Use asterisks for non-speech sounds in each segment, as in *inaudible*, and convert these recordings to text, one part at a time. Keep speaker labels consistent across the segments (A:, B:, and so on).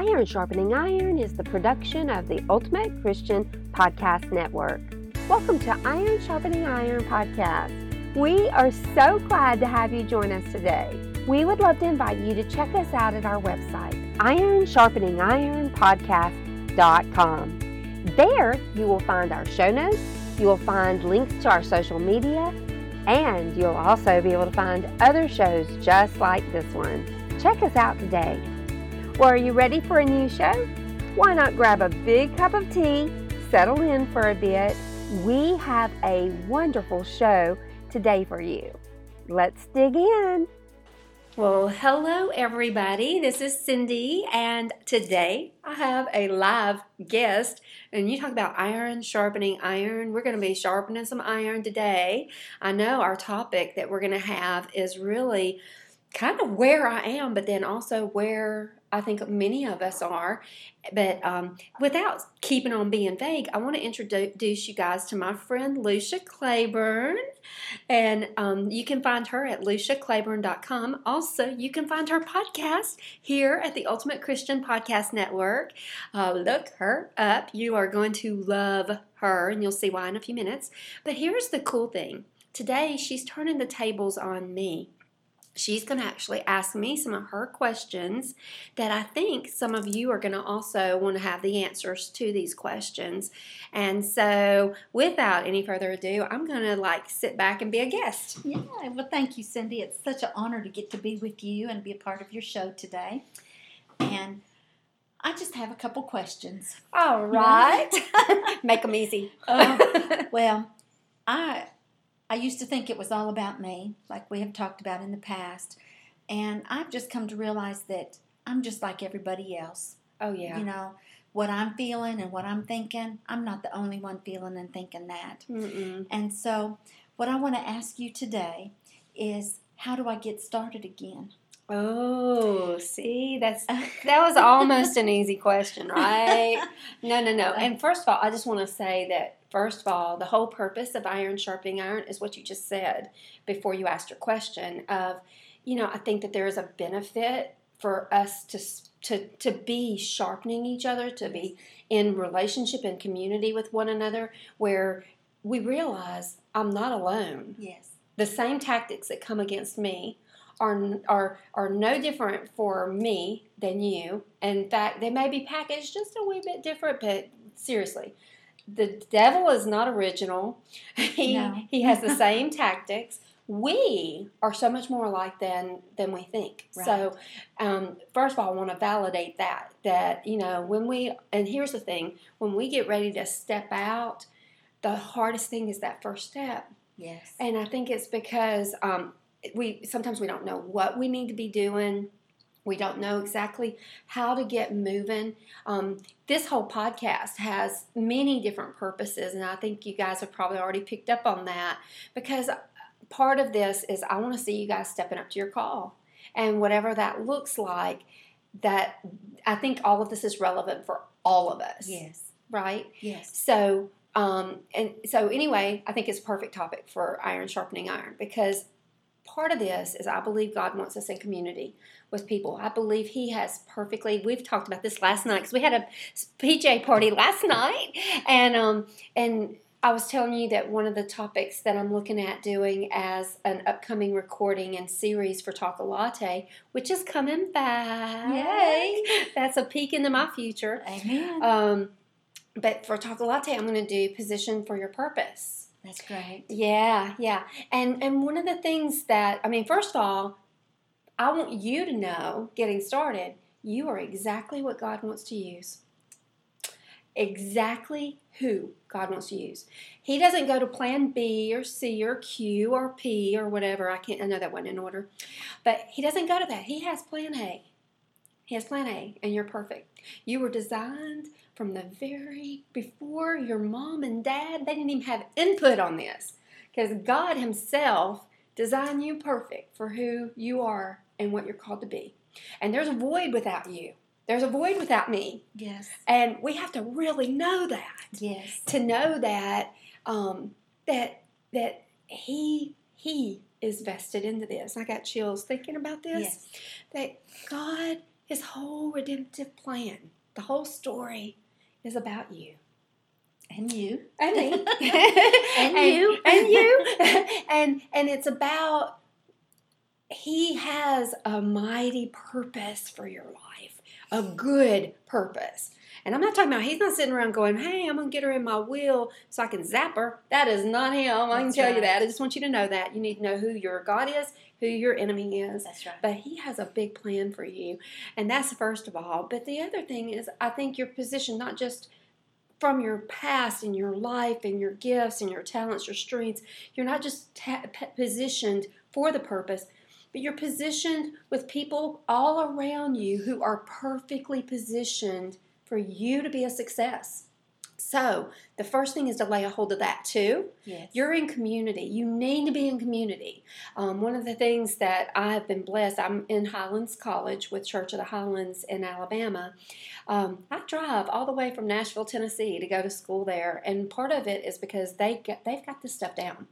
A: Iron Sharpening Iron is the production of the Ultimate Christian Podcast Network. Welcome to Iron Sharpening Iron Podcast. We are so glad to have you join us today. We would love to invite you to check us out at our website, ironsharpeningironpodcast.com. There, you will find our show notes, you will find links to our social media, and you'll also be able to find other shows just like this one. Check us out today. Well, are you ready for a new show? Why not grab a big cup of tea, settle in for a bit? We have a wonderful show today for you. Let's dig in. Well, hello everybody. This is Cindy, and today I have a live guest. And you talk about iron sharpening iron. We're going to be sharpening some iron today. I know our topic that we're going to have is really kind of where I am, but then also where I think many of us are. But um, without keeping on being vague, I want to introduce you guys to my friend Lucia Claiborne. And um, you can find her at luciaclaiborne.com. Also, you can find her podcast here at the Ultimate Christian Podcast Network. Uh, look her up. You are going to love her, and you'll see why in a few minutes. But here's the cool thing today, she's turning the tables on me she's going to actually ask me some of her questions that I think some of you are going to also want to have the answers to these questions. And so, without any further ado, I'm going to like sit back and be a guest.
B: Yeah, well, thank you, Cindy. It's such an honor to get to be with you and be a part of your show today. And I just have a couple questions.
A: All right. *laughs* Make them easy.
B: Uh, *laughs* well, I I used to think it was all about me, like we have talked about in the past. And I've just come to realize that I'm just like everybody else.
A: Oh, yeah.
B: You know, what I'm feeling and what I'm thinking, I'm not the only one feeling and thinking that.
A: Mm-mm.
B: And so, what I want to ask you today is how do I get started again?
A: Oh, see, that's *laughs* that was almost an easy question, right? *laughs* No, no, no. And first of all, I just want to say that first of all, the whole purpose of iron sharpening iron is what you just said before you asked your question of, you know, I think that there is a benefit for us to to to be sharpening each other, to be in relationship and community with one another where we realize I'm not alone.
B: Yes.
A: The same tactics that come against me are are are no different for me than you. In fact, they may be packaged just a wee bit different, but seriously, the devil is not original. *laughs* He no. he has the same *laughs* tactics. We are so much more alike than than we think. Right. So, um, first of all, I want to validate that that you know when we and here's the thing: when we get ready to step out, the hardest thing is that first step.
B: Yes.
A: And I think it's because um, we sometimes we don't know what we need to be doing. We don't know exactly how to get moving. Um, this whole podcast has many different purposes, and I think you guys have probably already picked up on that because part of this is I want to see you guys stepping up to your call. And whatever that looks like, that I think all of this is relevant for all of us.
B: Yes.
A: Right?
B: Yes.
A: So, um, and so anyway, I think it's a perfect topic for iron sharpening iron because part of this is I believe God wants us in community with people. I believe He has perfectly. We've talked about this last night because we had a PJ party *laughs* last night, and um and I was telling you that one of the topics that I'm looking at doing as an upcoming recording and series for Talk a Latte, which is coming back.
B: Yay!
A: That's a peek into my future.
B: Amen.
A: Um, but for Talk a Latte, I'm going to do Position for Your Purpose.
B: That's great.
A: Yeah, yeah. And and one of the things that I mean, first of all, I want you to know, getting started, you are exactly what God wants to use. Exactly who God wants to use. He doesn't go to plan B or C or Q or P or whatever. I can't I know that wasn't in order. But he doesn't go to that. He has plan A. He has plan A, and you're perfect. You were designed from the very before your mom and dad, they didn't even have input on this because God Himself designed you perfect for who you are and what you're called to be. And there's a void without you. There's a void without me.
B: Yes.
A: And we have to really know that.
B: Yes.
A: To know that um, that that He He is vested into this. I got chills thinking about this.
B: Yes.
A: That God His whole redemptive plan, the whole story is about you.
B: And you.
A: And me. *laughs*
B: And you. *laughs*
A: And you. *laughs* and and it's about he has a mighty purpose for your life. A hmm. good purpose. And I'm not talking about he's not sitting around going, "Hey, I'm gonna get her in my will so I can zap her." That is not him. I can
B: That's
A: tell you that. I just want you to know that you need to know who your God is, who your enemy is.
B: That's right.
A: But he has a big plan for you, and that's first of all. But the other thing is, I think your position not just from your past and your life and your gifts and your talents, your strengths. You're not just ta- positioned for the purpose, but you're positioned with people all around you who are perfectly positioned for you to be a success. So, the first thing is to lay a hold of that too.
B: Yes.
A: You're in community. You need to be in community. Um, one of the things that I have been blessed, I'm in Highlands College with Church of the Highlands in Alabama. Um, I drive all the way from Nashville, Tennessee to go to school there, and part of it is because they get, they've got this stuff down.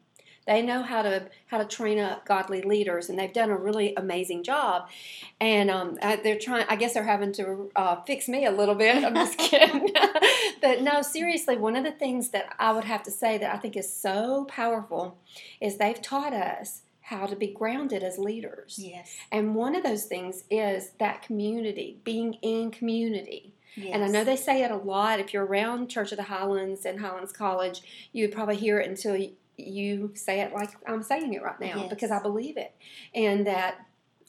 A: They know how to how to train up godly leaders, and they've done a really amazing job. And um, they're trying. I guess they're having to uh, fix me a little bit. I'm just *laughs* kidding. *laughs* but no, seriously, one of the things that I would have to say that I think is so powerful is they've taught us how to be grounded as leaders.
B: Yes.
A: And one of those things is that community, being in community.
B: Yes.
A: And I know they say it a lot. If you're around Church of the Highlands and Highlands College, you would probably hear it until you, say it like I'm saying it right now
B: Yes.
A: because I believe it. And that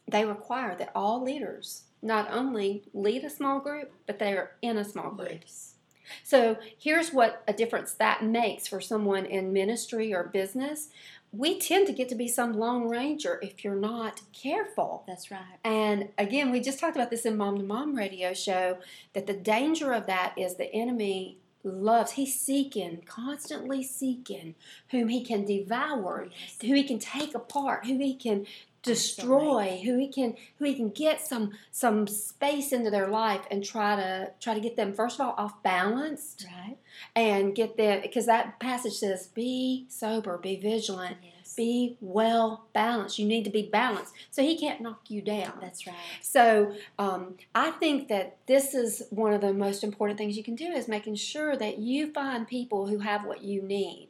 A: they require that all leaders not only lead a small group, but they are in a small group.
B: Yes.
A: So here's what a difference that makes for someone in ministry or business. We tend to get to be some lone ranger if you're not careful.
B: That's right.
A: And again, we just talked about this in Mom to Mom radio show that the danger of that is the enemy loves, he's seeking, constantly seeking whom he can devour,
B: Yes.
A: who he can take apart, who he can destroy, who he can who he can get some some space into their life and try to try to get them first of all off balanced
B: Right.
A: and get them because that passage says be sober, be vigilant,
B: Yes.
A: Be well balanced. You need to be balanced. So he can't knock you down.
B: That's right.
A: So um, I think that this is one of the most important things you can do is making sure that you find people who have what you need.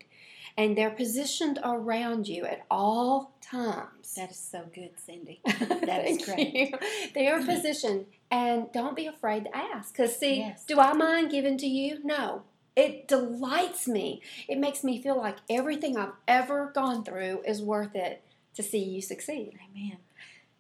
A: And they're positioned around you at all times.
B: That is so good, Cindy. *laughs* That is great.
A: you. They are positioned, and don't be afraid to ask. Because, see,
B: Yes.
A: do I mind giving to you? No. It delights me. It makes me feel like everything I've ever gone through is worth it to see you succeed.
B: Amen.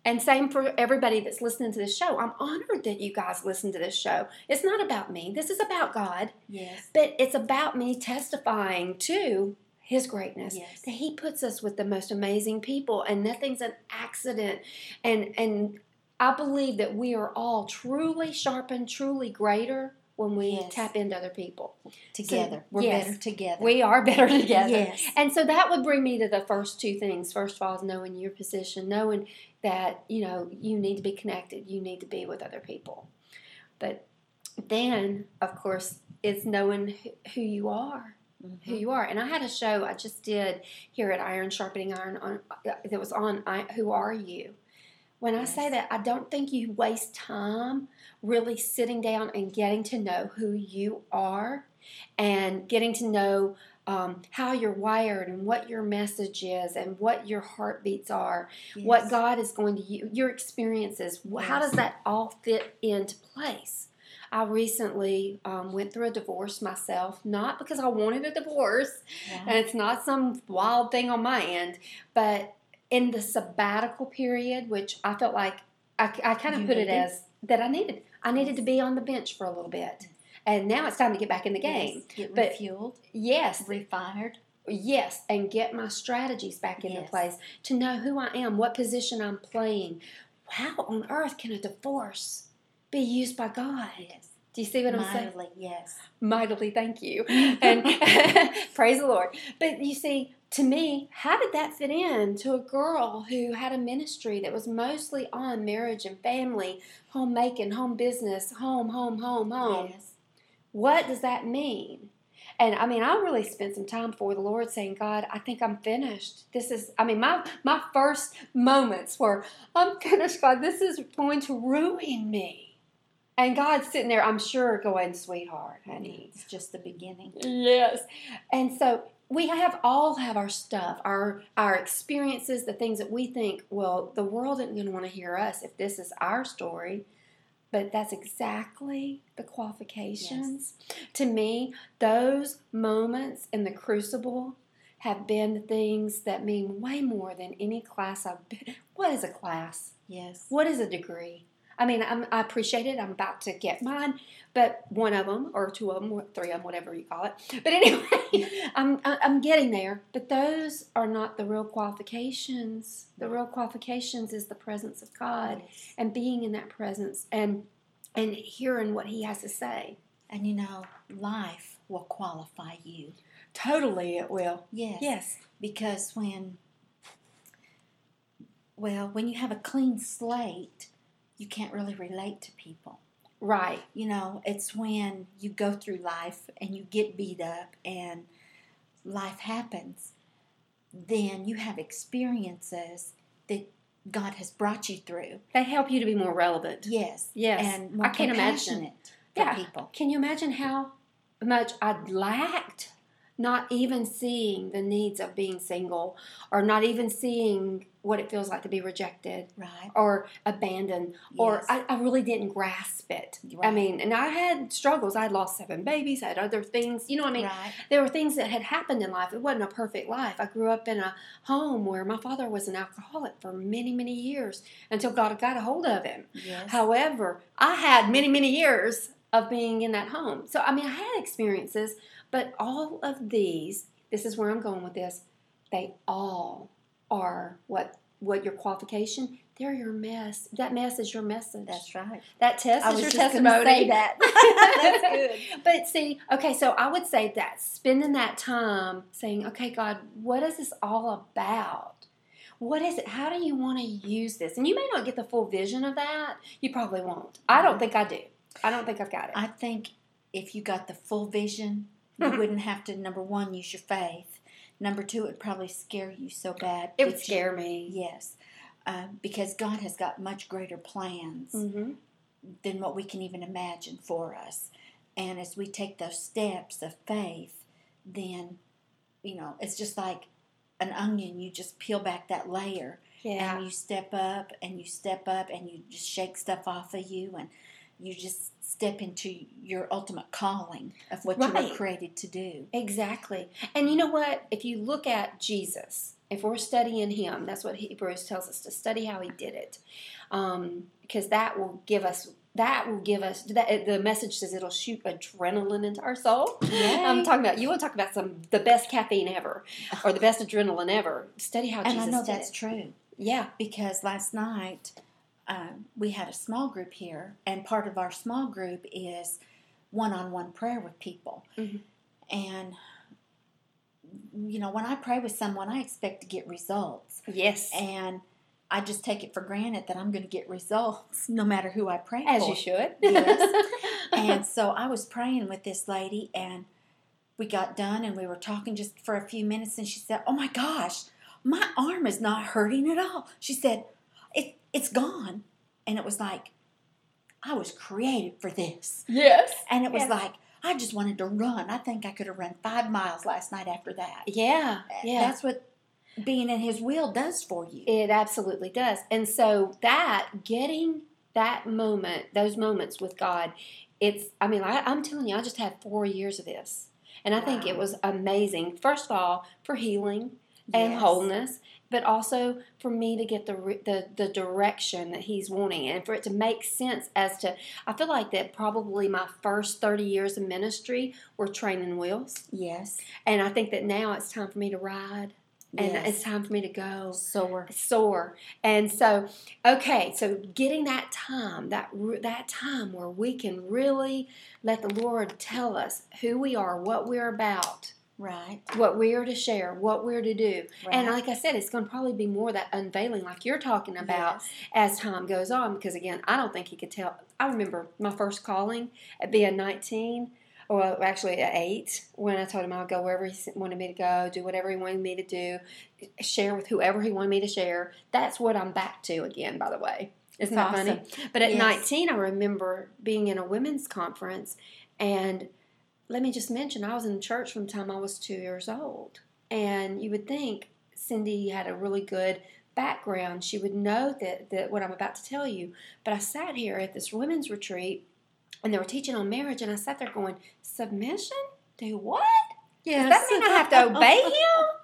A: And same for everybody that's listening to this show. I'm honored that you guys listen to this show. It's not about me, this is about God,
B: Yes.
A: but it's about me testifying to His greatness.
B: Yes.
A: That He puts us with the most amazing people, and nothing's an accident. And and I believe that we are all truly sharpened, truly greater when we
B: Yes.
A: tap into other people.
B: Together. We're
A: yes.
B: better together.
A: We are *laughs* better together.
B: Yes.
A: And so that would bring me to the first two things. First of all, is knowing your position, knowing that you know you need to be connected, you need to be with other people. But then, of course, it's knowing who- who you are, who
B: Mhm.
A: you are. And I had a show I just did here at Iron Sharpening Iron on that was on I, Who Are You. When I say that, I don't think you waste time really sitting down and getting to know who you are and getting to know um, how you're wired and what your message is and what your heartbeats are, what God is going to use, your experiences. wh- How does that all fit into place? I recently um, went through a divorce myself, not because I wanted a divorce, and it's not some wild thing on my end, but in the sabbatical period, which I felt like I, I kind of
B: You
A: put it as that I needed. I needed to be on the bench for a little bit. Mm-hmm. And now it's time to get back in the game.
B: Yes. Get
A: But-
B: refueled,
A: Yes,
B: refired.
A: yes, and get my strategies back into
B: Yes.
A: place to know who I am, what position I'm playing. How on earth can a divorce be used by God?
B: Yes.
A: Do you see what I'm saying?
B: Mightily, yes.
A: mightily thank you *laughs* and *laughs* praise the lord but you see to me how did that fit in to a girl who had a ministry that was mostly on marriage and family homemaking home business home home home home
B: Yes.
A: what does that mean and I mean, I really spent some time before the Lord saying, God, I think I'm finished. This is, I mean, my, my first moments were, I'm finished, God. This is going to ruin me. And God's sitting there, I'm sure, going, sweetheart, honey.
B: It's just the beginning.
A: Yes. And so we have all have our stuff, our our experiences, the things that we think, well, the world isn't going to want to hear us if this is our story. But that's exactly the qualifications. To me, those moments in the crucible have been the things that mean way more than any class I've been. What is a class?
B: Yes.
A: What is a degree? I mean, I'm, I appreciate it. I'm about to get mine, but one of them, or two of them, or three of them, whatever you call it. *laughs* But anyway, *laughs* I'm, I'm getting there. But those are not the real qualifications. The real qualifications is the presence of God
B: Yes.
A: and being in that presence and and hearing what He has to say.
B: And you know, life will qualify you.
A: Totally, it will.
B: Yes.
A: Yes.
B: Because when, well, when you have a clean slate, you can't really relate to people.
A: Right.
B: You know, it's when you go through life and you get beat up and life happens, then you have experiences that God has brought you through.
A: They help you to be more relevant.
B: Yes.
A: Yes.
B: And more
A: I can't imagine.
B: for
A: Yeah.
B: people.
A: Can you imagine how much I'd lacked not even seeing the needs of being single or not even seeing what it feels like to be rejected
B: Right.
A: or abandoned or I, I really didn't grasp it. I mean, and I had struggles. I had lost seven babies, I had other things. You know what I mean?
B: right.
A: There were things that had happened in life. It wasn't a perfect life. I grew up in a home where my father was an alcoholic for many, many years until God got a hold of him.
B: Yes.
A: However, I had many, many years of being in that home. So, I mean, I had experiences, but all of these, this is where I'm going with this, they all are what what your qualification, they're your mess. That mess is your message.
B: That's right.
A: that test
B: I
A: is your testimony.
B: say that. *laughs* That's good.
A: But see, okay, so I would say that spending that time saying, okay, God, what is this all about? What is it? How do you want to use this? And you may not get the full vision of that. You probably won't. I don't mm-hmm. think I do. I don't think I've got it.
B: I think if you got the full vision, you *laughs* wouldn't have to number one use your faith. Number two, it would probably scare you so bad.
A: it would
B: that you-
A: scare me.
B: Yes, um, because God has got much greater plans
A: Mm-hmm.
B: than what we can even imagine for us. And as we take those steps of faith, then you know it's just like an onion. You just peel back that layer,
A: Yeah.
B: and you step up and you step up and you just shake stuff off of you and you just step into your ultimate calling of what you were created to do.
A: Exactly. And you know what? If you look at Jesus, if we're studying him, that's what Hebrews tells us to study how he did it. Um, because that will give us that will give us that the message says it'll shoot adrenaline into our soul. I'm talking about you want to talk about some the best caffeine ever or the best adrenaline ever. Study how
B: and
A: Jesus
B: I know that's
A: it.
B: true
A: Yeah.
B: because last night um, we had a small group here, and part of our small group is one-on-one prayer with people.
A: Mhm.
B: And you know, when I pray with someone, I expect to get results.
A: Yes.
B: and I just take it for granted that I'm going to get results no matter who I pray
A: As
B: for.
A: you should.
B: Yes. *laughs* and so I was praying with this lady, and we got done, and we were talking just for a few minutes, and she said, "Oh my gosh, my arm is not hurting at all." She said, "It it's gone," and it was like I was created for this,
A: yes.
B: and it was
A: Yes.
B: like I just wanted to run. I think I could have run five miles last night after that.
A: Yeah. Yeah.
B: That's what being in His will does for you.
A: It absolutely does. And so that getting that moment, those moments with God, it's I mean, I, I'm telling you, I just had four years of this. And I think it was amazing. First of all, for healing and
B: Yes.
A: wholeness, but also for me to get the, the the direction that he's wanting and for it to make sense as to I feel like that probably my first 30 years of ministry were training wheels
B: Yes.
A: and I think that now it's time for me to ride and
B: yes.
A: it's time for me to go
B: sore.
A: soar. And so, okay, so getting that time, that that time where we can really let the Lord tell us who we are, what we're about,
B: Right.
A: what we are to share, what we're to do.
B: right.
A: And like I said, it's going to probably be more that unveiling, like you're talking about,
B: Yes.
A: as time goes on. Because again, I don't think he could tell. I remember my first calling at being 19, or actually at eight, when I told him I'd go wherever he wanted me to go, do whatever he wanted me to do, share with whoever he wanted me to share. That's what I'm back to again, by the way. Isn't that
B: awesome.
A: funny? But at
B: Yes.
A: 19, I remember being in a women's conference, and let me just mention, I was in church from the time I was two years old. And you would think Cindy had a really good background. She would know that, that what I'm about to tell you. But I sat here at this women's retreat, and they were teaching on marriage, and I sat there going, Submission? Do what?
B: Yes.
A: Does that mean I have to obey him? *laughs*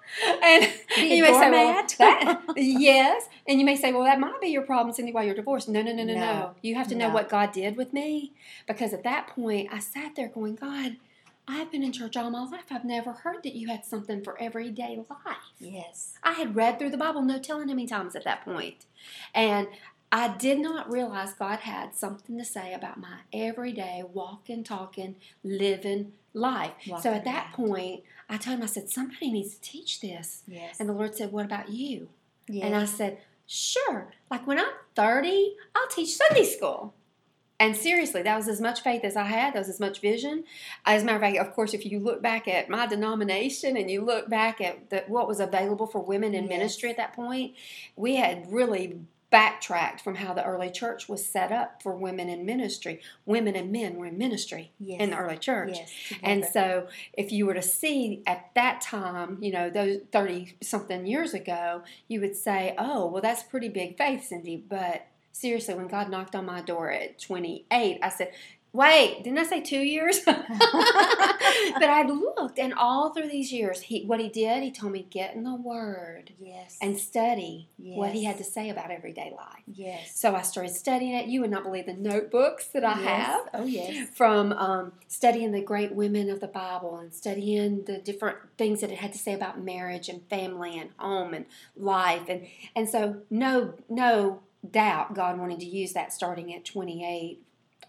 A: And you may say, well, that, yes. And you may say, well, that might be your problem, Cindy, while you're divorced. No, no, no, no, no.
B: No.
A: You have to know what God did with me. Because at that point, I sat there going, God, I've been in church all my life. I've never heard that you had something for everyday life.
B: Yes.
A: I had read through the Bible, no telling how many times at that point. And I did not realize God had something to say about my everyday walking, talking, living life. so at that
B: life.
A: point, I told him, I said, somebody needs to teach this.
B: Yes.
A: And the Lord said, What about you?
B: yes.
A: And I said, Sure. Like when I'm 30, I'll teach Sunday school. And seriously, that was as much faith as I had. That was as much vision. As a matter of fact, of course, if you look back at my denomination and you look back at the, what was available for women in
B: Yes.
A: ministry at that point, we had really backtracked from how the early church was set up for women in ministry. Women and men were in ministry
B: yes.
A: in the early church.
B: Yes.
A: And so, if you were to see at that time, you know, those 30 something years ago, you would say, oh, well, that's pretty big faith, Cindy. But seriously, when God knocked on my door at 28, I said, wait, didn't I say two years? *laughs* but I looked, and all through these years, he, what he did, he told me, get in the Word
B: yes.
A: and study what he had to say about everyday life.
B: yes.
A: So I started studying it. You would not believe the notebooks that I
B: Yes.
A: have
B: Oh yes.
A: from um, studying the great women of the Bible and studying the different things that it had to say about marriage and family and home and life and and so no no doubt God wanted to use that starting at 28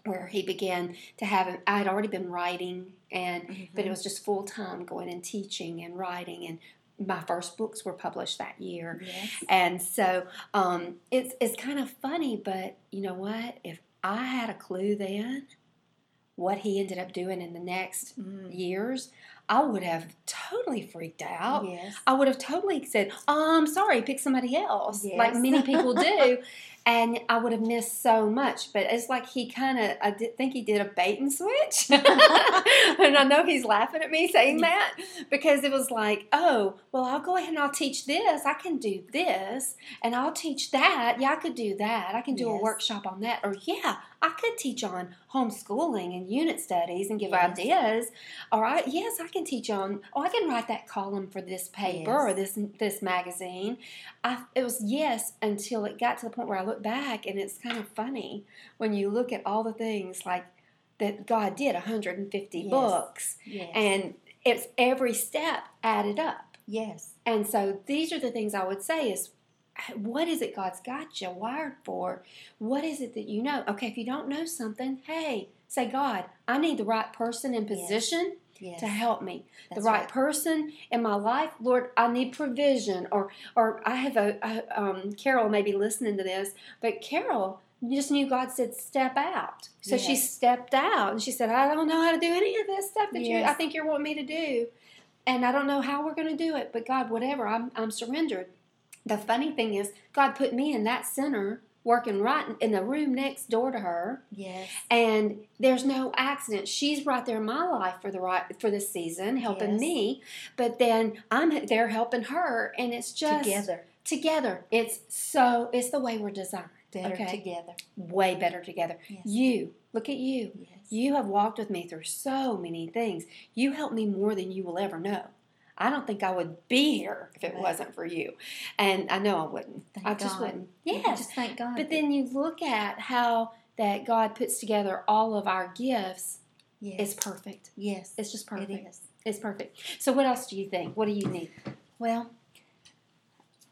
A: where he began to have I had already been writing and but it was just full time going and teaching and writing and my first books were published that year
B: Yes.
A: and so um, it's it's kind of funny, but you know what? If I had a clue then, what he ended up doing in the next
B: Mm.
A: years, I would have totally freaked out.
B: Yes.
A: I would have totally said, "Oh, I'm sorry, pick somebody else,"
B: yes.
A: like many people do, *laughs* and I would have missed so much. But it's like he kind of, I did think he did a bait and switch, *laughs* and I know he's laughing at me saying that because it was like, "Oh, well, I'll go ahead and I'll teach this. I can do this, and I'll teach that. Yeah, I could do that. I can do a workshop on that, or yeah, I could teach on homeschooling and unit studies and give
B: Yes.
A: ideas." All right, yes, I can teach on. Oh, I can write that column for this paper or this this magazine. I, it was yes until it got to the point where I look back and it's kind of funny when you look at all the things like that God did 150
B: Yes.
A: books
B: Yes.
A: and it's every step added up.
B: yes.
A: And so these are the things I would say is what is it God's got you wired for? What is it that you know? Okay, if you don't know something, hey, say, God, I need the right person in position
B: Yes.
A: to help me.
B: That's
A: the right,
B: right.
A: person in my life, Lord, I need provision. Or, or I have a, a um, Carol may be listening to this, but Carol just knew God said step out, so she stepped out and she said, I don't know how to do any of this stuff that you I think you're wanting me to do, and I don't know how we're going to do it. But God, whatever, I'm I'm surrendered. The funny thing is, God put me in that center, working right in the room next door to her
B: Yes.
A: and there's no accident. She's right there in my life for the right for the season, helping
B: Yes.
A: me. But then I'm there helping her, and it's just
B: Together.
A: Together, it's so it's the way we're designed.
B: Better
A: okay.
B: together.
A: Way better together.
B: Yes.
A: You look at you.
B: Yes.
A: You have walked with me through so many things. You helped me more than you will ever know. I don't think I would be here if it
B: Right.
A: wasn't for you, and I know I wouldn't.
B: Thank
A: I just
B: God.
A: wouldn't.
B: Yeah, Just thank God.
A: but then you look at how that God puts together all of our gifts.
B: yes.
A: It's perfect.
B: yes.
A: It's just perfect.
B: It is.
A: It's perfect. So what else do you think? What do you need?
B: Well,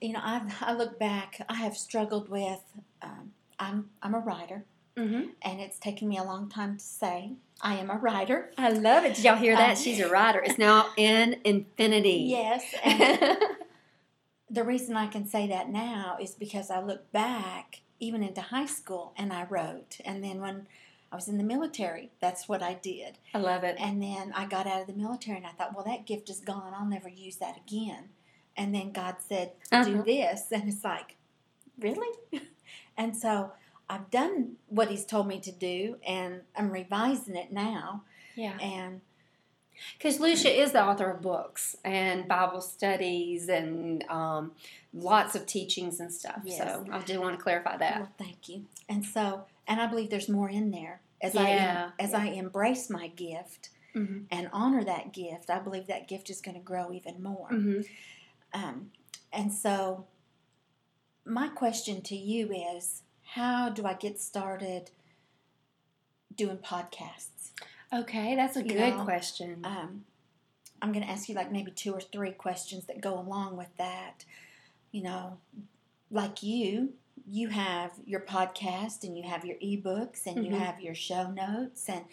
B: you know, I I look back. I have struggled with. Um, I'm I'm a writer,
A: Mm-hmm.
B: and it's taken me a long time to say I am a writer.
A: I love it. Did y'all hear that?
B: Um,
A: She's a writer. It's now in infinity. *laughs*
B: Yes, and *laughs* the reason I can say that now is because I look back even into high school and I wrote, and then when I was in the military, that's what I did.
A: I love it.
B: And then I got out of the military and I thought, well, that gift is gone. I'll never use that again. And then God said, do
A: Uh-huh.
B: this. And it's like, really? *laughs* and so I've done what he's told me to do, and I'm revising it now.
A: Yeah.
B: And
A: Because Lucia is the author of books and Bible studies and um, lots of teachings and stuff.
B: Yes.
A: So I do want to clarify that.
B: well, thank you. And so, and I believe there's more in there as
A: Yeah,
B: I as I embrace my gift
A: hmm
B: and honor that gift. I believe that gift is going to grow even more.
A: hmm
B: Um, and so, my question to you is how do I get started doing podcasts?
A: Okay, that's a
B: You
A: good
B: know,
A: question.
B: Um, I'm going to ask you like maybe two or three questions that go along with that. You know, like you, you have your podcast and you have your ebooks and you
A: Mhm.
B: have your show notes, and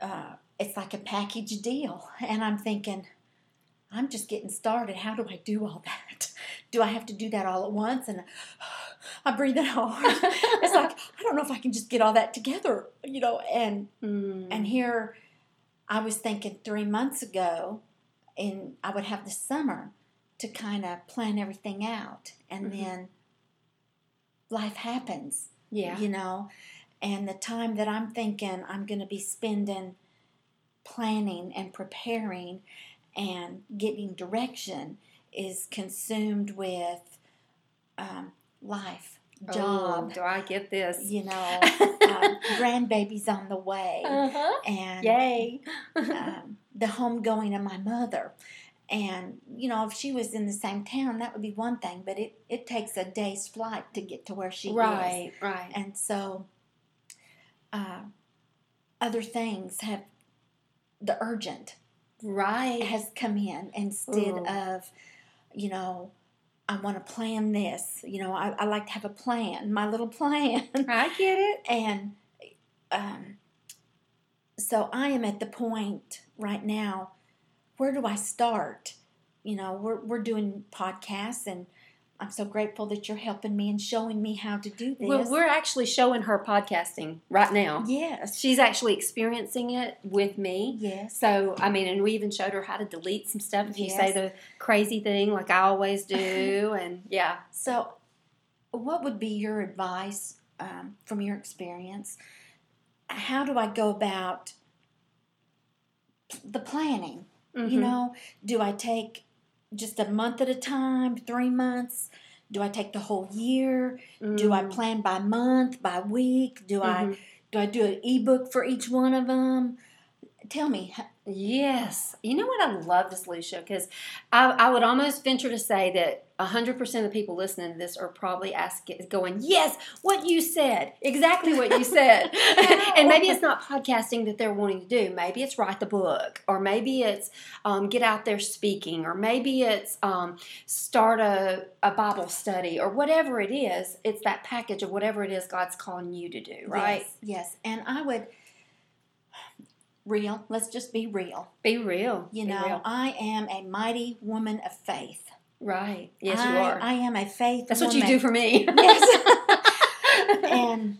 B: uh, it's like a package deal. *laughs* And I'm thinking, I'm just getting started. How do I do all that? *laughs* Do I have to do that all at once? And *sighs* I breathe in hard. *laughs* it's like I don't know if I can just get all that together, you know. And
A: Mm.
B: and here I was thinking three months ago, and I would have the summer to kind of plan everything out. And
A: Mhm.
B: then life happens,
A: yeah.
B: you know. And the time that I'm thinking I'm going to be spending planning and preparing and getting direction is consumed with um, life,
A: Oh,
B: job,
A: do I get this?
B: you know, *laughs* um, grandbabies on the way
A: Uh-huh.
B: and
A: Yay.
B: um, the homegoing of my mother. And, you know, if she was in the same town, that would be one thing, but it, it takes a day's flight to get to where she is.
A: right, right.
B: And so uh, other things have, the urgent
A: Right.
B: has come in instead
A: Ooh.
B: of, you know, I want to plan this. You know, I, I like to have a plan, my little plan. *laughs*
A: I get it.
B: And um, so I am at the point right now. Where do I start? You know, we're we're doing podcasts, and I'm so grateful that you're helping me and showing me how to do this.
A: Well, we're actually showing her podcasting right now.
B: yes,
A: She's actually experiencing it with me.
B: yes,
A: So, I mean, and we even showed her how to delete some stuff if you say the crazy thing like I always do. *laughs* And yeah.
B: So, what would be your advice um, from your experience? How do I go about the planning? You
A: Mhm.
B: know, do I take just a month at a time, three months? Do I take the whole year? Do I
A: Mm.
B: plan by month, by week? Do I
A: Mhm.
B: do I do an ebook for each one of them? Tell me.
A: Yes. You know what I love this, Lucia? Because I, I would almost venture to say that 100% of the people listening to this are probably asking, going, Yes, what you said. Exactly what you said. *laughs* and maybe it's not podcasting that they're wanting to do. Maybe it's write the book, or maybe it's um, get out there speaking, or maybe it's um, start a, a Bible study, or whatever it is. It's that package of whatever it is God's calling you to do, right?
B: Yes, yes. And I would real. Let's just be real.
A: Be real.
B: You
A: Be
B: know,
A: real.
B: I am a mighty woman of faith.
A: Right. Yes,
B: I,
A: you are.
B: I am a faith.
A: That's what you do for me.
B: Yes. *laughs* and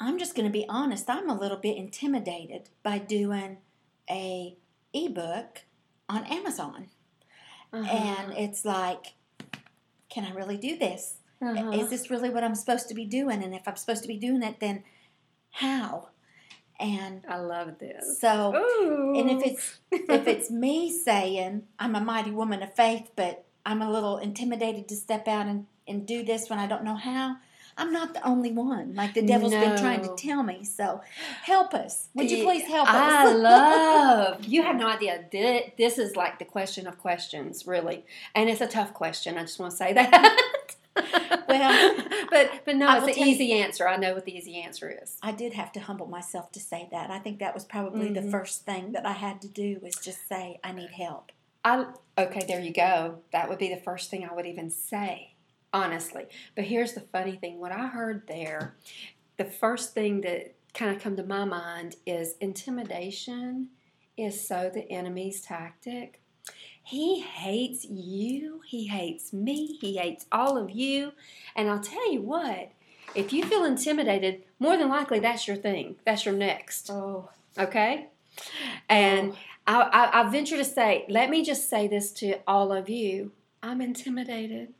B: I'm just going to be honest. I'm a little bit intimidated by doing a ebook on Amazon,
A: Uh-huh.
B: and it's like, can I really do this?
A: Uh-huh.
B: Is this really what I'm supposed to be doing? And if I'm supposed to be doing it, then how? And
A: I love this.
B: so,
A: Ooh.
B: and if it's if it's me saying I'm a mighty woman of faith, but I'm a little intimidated to step out and, and do this when I don't know how, I'm not the only one. Like the devil's been trying to tell me. So help us. Would you please help us?
A: I *laughs* love. You have no idea. This is like the question of questions, really, and it's a tough question. I just want to say *laughs* that.
B: Well,
A: but but no, it's an
B: tell you-
A: easy answer. I know what the easy answer is.
B: I did have to humble myself to say that. I think that was probably the
A: Mhm.
B: first thing that I had to do was just say I need help.
A: I okay, there you go. That would be the first thing I would even say, honestly. But here's the funny thing: what I heard there, the first thing that kind of come to my mind is intimidation is so the enemy's tactic. He hates you. He hates me. He hates all of you. And I'll tell you what: if you feel intimidated, more than likely that's your thing. That's your next.
B: Oh,
A: Okay. And I, I, I venture to say, let me just say this to all of you. I'm intimidated.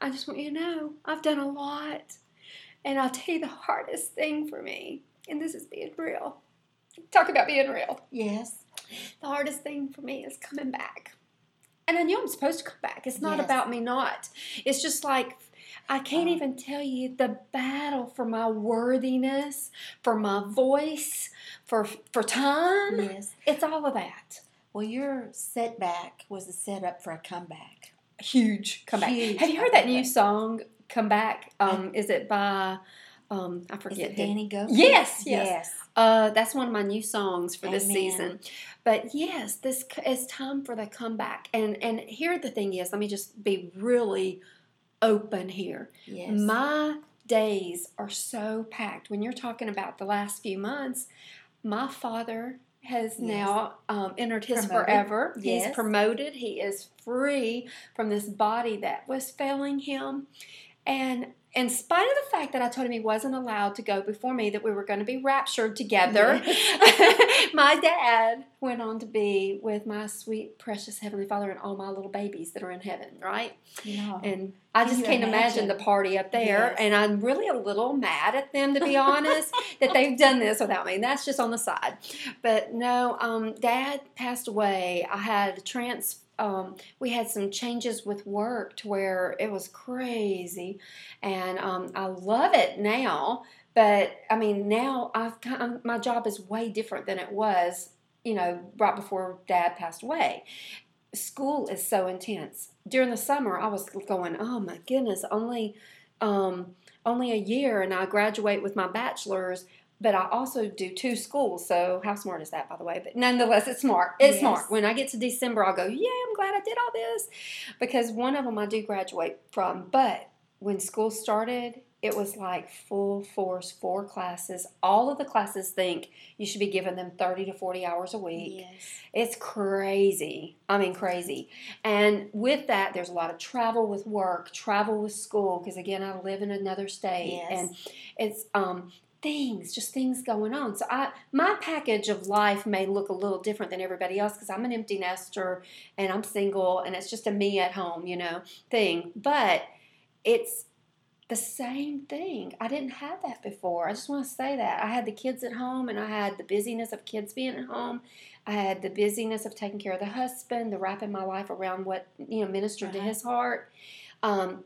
A: I just want you to know I've done a lot. And I'll tell you the hardest thing for me, and this is being real. Talk about being real.
B: Yes.
A: The hardest thing for me is coming back. And I know I'm supposed to come back. It's not
B: Yes.
A: about me not. It's just like I can't
B: Uh.
A: even tell you the battle for my worthiness, for my voice, for for time.
B: Yes.
A: It's all of that.
B: Well, your setback was a setup for a comeback.
A: Huge comeback.
B: Huge
A: Have you heard that new song, Come Back? Um, is it by um I
B: Is
A: forget
B: it
A: who.
B: Danny Gokey?
A: Yes, yes.
B: Yes.
A: Uh, that's one of my new songs for this season. But yes, this is time for the comeback. And and here the thing is, let me just be really open here.
B: Yes.
A: My days are so packed. When you're talking about the last few months, my father has
B: Yes.
A: now um, entered his
B: Promoted.
A: forever. He's promoted. He is free from this body that was failing him. And in spite of the fact that I told him he wasn't allowed to go before me, that we were going to be raptured together, *laughs* *laughs* my dad went on to be with my sweet, precious Heavenly Father and all my little babies that are in heaven, right?
B: Yeah.
A: And I
B: Can
A: just can't imagine?
B: imagine?
A: the party up there.
B: Yes.
A: And I'm really a little mad at them, to be honest, *laughs* that they've done this without me. And That's just on the side. But no, um, Dad passed away. I had trans. Um, we had some changes with work to where it was crazy, and um, I love it now. But I mean, now I've kind of, my job is way different than it was, you know, right before Dad passed away school is so intense. During the summer, I was going, "Oh my goodness, only um, only a year, and I graduate with my bachelor's." But I also do two schools, so how smart is that, by the way? But nonetheless, it's smart. It's
B: Yes.
A: smart. When I get to December, I'll go, "Yeah, I'm glad I did all this," because one of them I do graduate from. But when school started, it was like full force, four classes. All of the classes think you should be giving them 30 to 40 hours a week.
B: Yes.
A: It's crazy. I mean, crazy. And with that, there's a lot of travel with work, travel with school, because again, I live in another state.
B: Yes.
A: And it's um, things, just things going on. So I, my package of life may look a little different than everybody else because I'm an empty nester and I'm single and it's just a me at home, you know, thing. But it's the same thing. I didn't have that before. I just want to say that. I had the kids at home and I had the busyness of kids being at home. I had the busyness of taking care of the husband, the wrapping my life around what, you know, ministered to his heart. Um,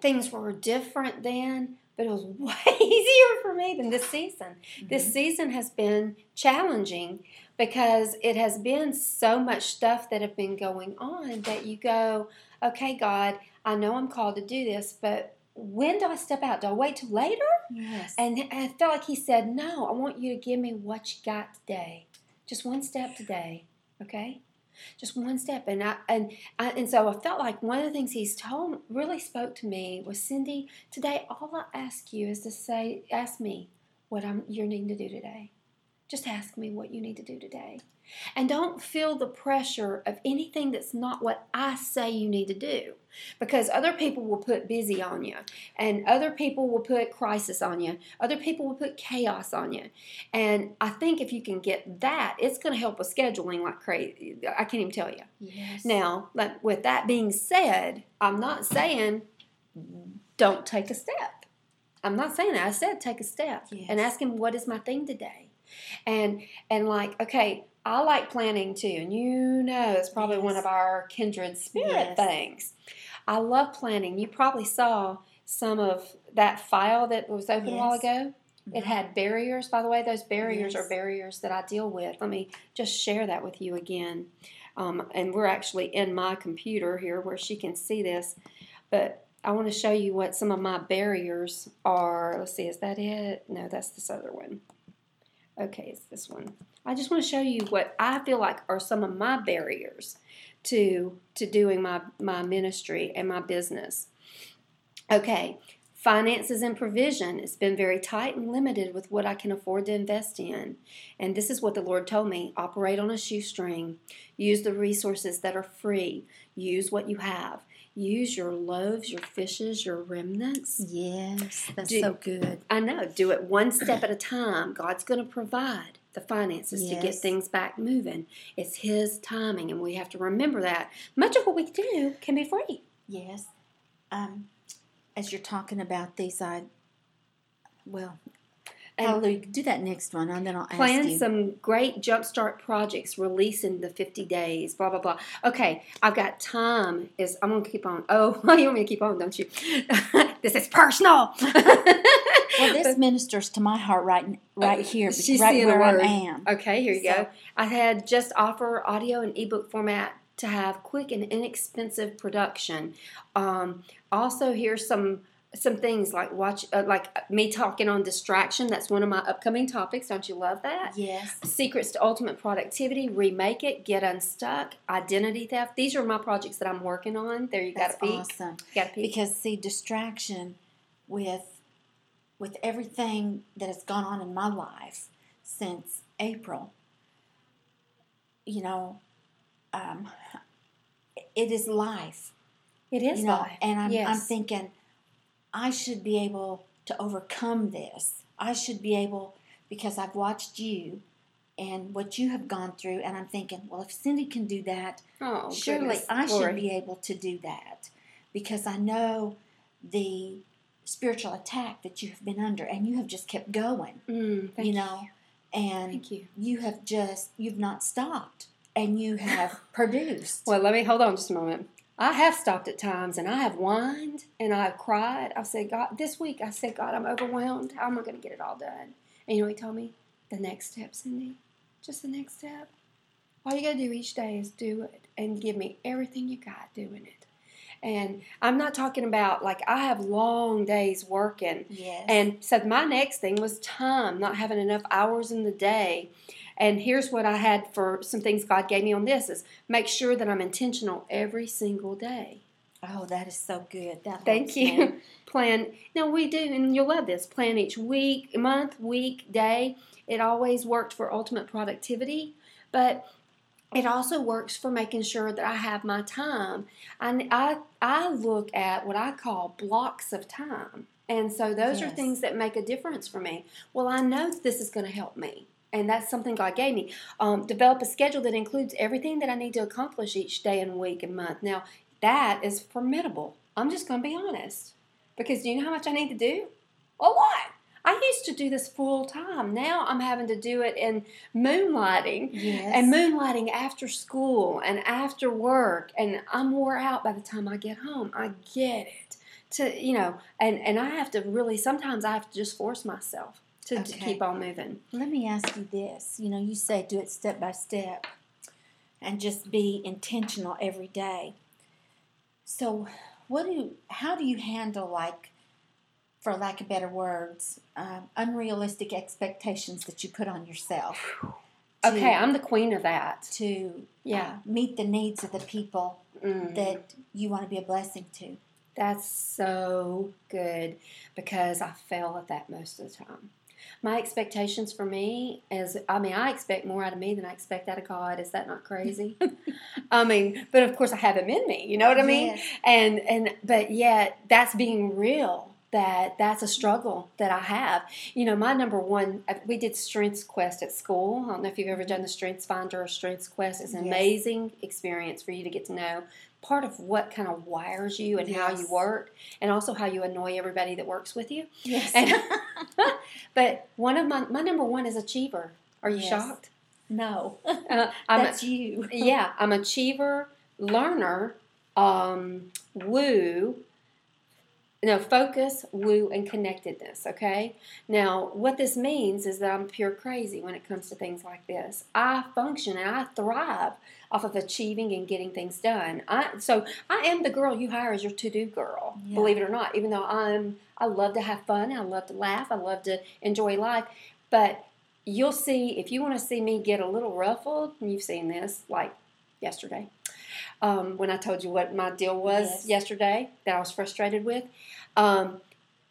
A: things were different then, but it was *laughs* way easier for me than this season. This
B: Mhm.
A: season has been challenging because it has been so much stuff that have been going on that you go, okay, God, I know I'm called to do this, but when do I step out? Do I wait till later?
B: Yes.
A: And I felt like he said, No, I want you to give me what you got today. Just one step today. Okay? Just one step. And I and I, and so I felt like one of the things he's told really spoke to me was Cindy, today all I ask you is to say ask me what I'm you're needing to do today. Just ask me what you need to do today. And don't feel the pressure of anything that's not what I say you need to do. Because other people will put busy on you, and other people will put crisis on you, other people will put chaos on you. And I think if you can get that, it's going to help with scheduling like crazy. I can't even tell you.
B: yes.
A: Now, with that being said, I'm not saying don't take a step. I'm not saying that. I said take a step
B: Yes.
A: and ask him what is my thing today. And and like, okay, I like planning too, and you know it's probably one of our kindred spirit
B: Yes.
A: things. I love planning. You probably saw some of that file that was open a while ago. It
B: Mhm.
A: had barriers, by the way. Those barriers
B: Yes.
A: are barriers that I deal with. Let me just share that with you again. Um, and we're actually in my computer here where she can see this. But I want to show you what some of my barriers are. Let's see, is that it? No, that's this other one. Okay, it's this one. I just want to show you what I feel like are some of my barriers to to doing my my ministry and my business. Okay, finances and provision. It's been very tight and limited with what I can afford to invest in. And this is what the Lord told me operate on a shoestring, use the resources that are free, use what you have. Use your loaves, your fishes, your remnants.
B: Yes. That's
A: Do-
B: so good.
A: I know. Do it one step at a time. God's going to provide the finances to get things back moving. It's His timing, and we have to remember that. Much of what we do can be free.
B: Yes. Um, as you're talking about these, I Well, hallelujah. Do that next one, and then I'll ask
A: Plan
B: you.
A: some great jumpstart projects, release in the 50 days, blah, blah, blah. Okay, I've got time. Is I'm going to keep on. Oh, *laughs* you want me to keep on, don't you? *laughs* this is personal. *laughs*
B: well, this ministers to my heart right, right here,
A: Uh, She's
B: right where I am.
A: Okay, here you
B: So-
A: go. I had just offer audio and ebook format to have quick and inexpensive production. Um, also, here's some some things like watch uh, like me talking on distraction. That's one of my upcoming topics. Don't you love that?
B: Yes.
A: Secrets to Ultimate Productivity, Remake It, Get Unstuck, Identity Theft. These are my projects that I'm working on. There you got peek.
B: awesome.
A: Got.
B: Because see, distraction with with everything that has gone on in my life since April, you know, um, it is life.
A: it is
B: you know,
A: life.
B: and I'm I'm thinking I should be able to overcome this. I should be able because I've watched you and what you have gone through, and I'm thinking, well, if Cindy can do that,
A: oh,
B: surely
A: goodness,
B: I should be able to do that because I know the spiritual attack that you have been under, and you have just kept going,
A: Mm, thank
B: you know, and
A: Thank you.
B: you have just you've not stopped, and you have *laughs* produced.
A: Well, let me hold on just a moment. I have stopped at times and I have whined and I've cried. I've said, God, this week I said, God, I'm overwhelmed. How am I going to get it all done? And you know he told me? The next step, Cindy. Just the next step. All you got to do each day is do it and give me everything you got doing it. And I'm not talking about like I have long days working.
B: yes,
A: And so my next thing was time, not having enough hours in the day. And here's what I had for some things God gave me on this is make sure that I'm intentional every single day.
B: oh, that is so good. That
A: Thank you.
B: me. *laughs*
A: Plan. Now we do, and you'll love this. Plan each week, month, week, day. It always worked for ultimate productivity, but it also works for making sure that I have my time. And I I look at what I call blocks of time, and so those are things that make a difference for me. Well, I know this is going to help me. And that's something God gave me. Um, develop a schedule that includes everything that I need to accomplish each day and week and month. Now, that is formidable. I'm just going to be honest. Because do you know how much I need to do? A lot. I used to do this full time. Now I'm having to do it in moonlighting
B: Yes,
A: and moonlighting after school and after work. And I'm wore out by the time I get home. I get it. To you know, and and I have to really sometimes I have to just force myself to,
B: Okay.
A: keep on moving.
B: Let me ask you this. You know, you say do it step by step and just be intentional every day. So, what do how do you handle like for lack of better words, um, unrealistic expectations that you put on yourself? to-
A: Okay, I'm the queen of that.
B: to
A: Yeah.
B: uh, meet the needs of the people
A: Mm.
B: that you want to be a blessing to.
A: That's so good because I fail at that most of the time. My expectations for me is I mean, I expect more out of me than I expect out of God. Is that not crazy? *laughs* I mean, but of course I have him in me, you know what I mean?
B: Yes.
A: And and but yet that's being real. That that's a struggle that I have. You know, my number one we did Strengths Quest at school. I don't know if you've ever done the Strengths Finder or Strengths Quest. It's an
B: Yes.
A: amazing experience for you to get to know part of what kind of wires you and how you work and also how you annoy everybody that works with you.
B: Yes.
A: And, *laughs* *laughs* but one of my my number one is achiever. Are you
B: Yes.
A: shocked?
B: no,
A: Uh, *laughs* I'm a-
B: that's you.
A: yeah, I'm achiever, learner, um, woo, no, focus, woo, and connectedness, okay? Now, what this means is that I'm pure crazy when it comes to things like this. I function and I thrive off of achieving and getting things done. I, so I am the girl you hire as your to-do girl,
B: Yeah.
A: believe it or not, even though I'm I love to have fun, I love to laugh, I love to enjoy life, but you'll see if you want to see me get a little ruffled, and you've seen this like yesterday um, when I told you what my deal was
B: Yes.
A: yesterday that I was frustrated with. Um,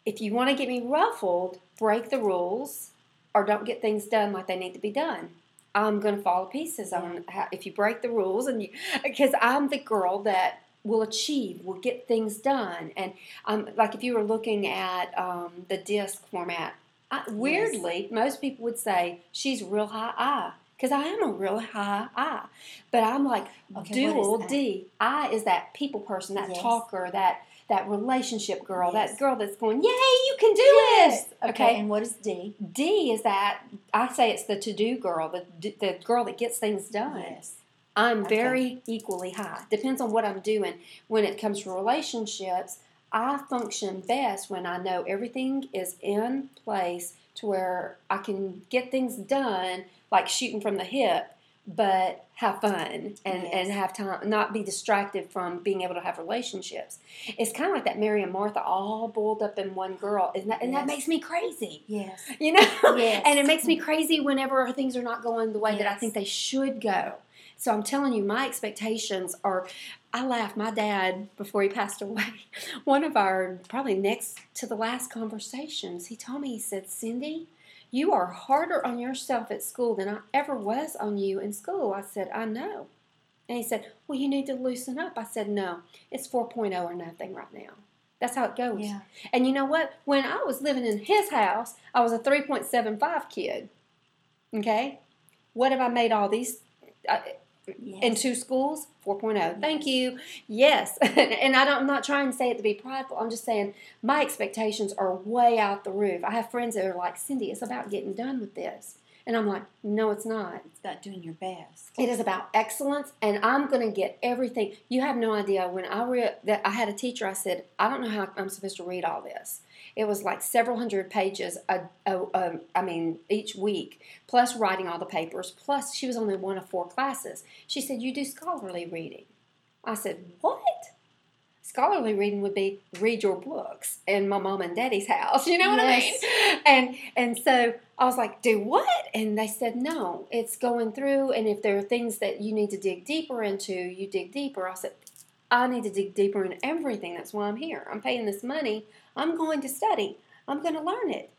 A: if you want to get me ruffled, break the rules or don't get things done like they need to be done. I'm going to fall to pieces on how, if you break the rules and you because I'm the girl that will achieve, will get things done. And um, like if you were looking at um, the disc format, I, weirdly, most people would say she's real high I because I am a real high I, but I'm like
B: Okay,
A: dual? D. I is that people person, that
B: Yes.
A: talker, that that relationship girl,
B: Yes.
A: that girl that's going, "Yay, you can do
B: Yes.
A: it!"
B: Okay. And what is D?
A: D is that I say it's the to-do girl, the the girl that gets things done.
B: Yes.
A: I'm
B: Okay.
A: very equally high. Depends on what I'm doing. When it comes to relationships, I function best when I know everything is in place to where I can get things done, like shooting from the hip, but have fun and,
B: Yes.
A: and have time, not be distracted from being able to have relationships. It's kind of like that Mary and Martha all boiled up in one girl, and that, and that makes me crazy.
B: Yes.
A: You know?
B: Yes. *laughs*
A: And it makes me crazy whenever things are not going the way that I think they should go. So I'm telling you, my expectations are. I laughed. My dad, before he passed *laughs* away, one of our probably next to the last conversations, he told me, he said, Cindy, you are harder on yourself at school than I ever was on you in school. I said, I know. And he said, Well, you need to loosen up. I said, No, it's 4.0 or nothing right now. That's how it goes.
B: Yeah.
A: And you know what? When I was living in his house, I was a 3.75 kid. Okay? What have I made all these uh,
B: Yes.
A: in two schools? 4.0. Thank you. Yes. *laughs* and I don't, I'm not trying to say it to be prideful. I'm just saying my expectations are way out the roof. I have friends that are like, Cindy, it's about getting done with this. And I'm like, no, it's not.
B: It's about doing your best.
A: It is about excellence, and I'm going to get everything. You have no idea. When I read that, I had a teacher. I said, I don't know how I'm supposed to read all this. It was like several hundred pages. A, a, a, I mean, each week, plus writing all the papers. Plus, she was only one of four classes. She said, "You do scholarly reading." I said, "What?" Scholarly reading would be read your books in my mom and daddy's house. *laughs* You know what I mean? And and so I was like, do what? And they said, no, it's going through. And if there are things that you need to dig deeper into, you dig deeper. I said, I need to dig deeper in everything. That's why I'm here. I'm paying this money. I'm going to study. I'm going to learn it.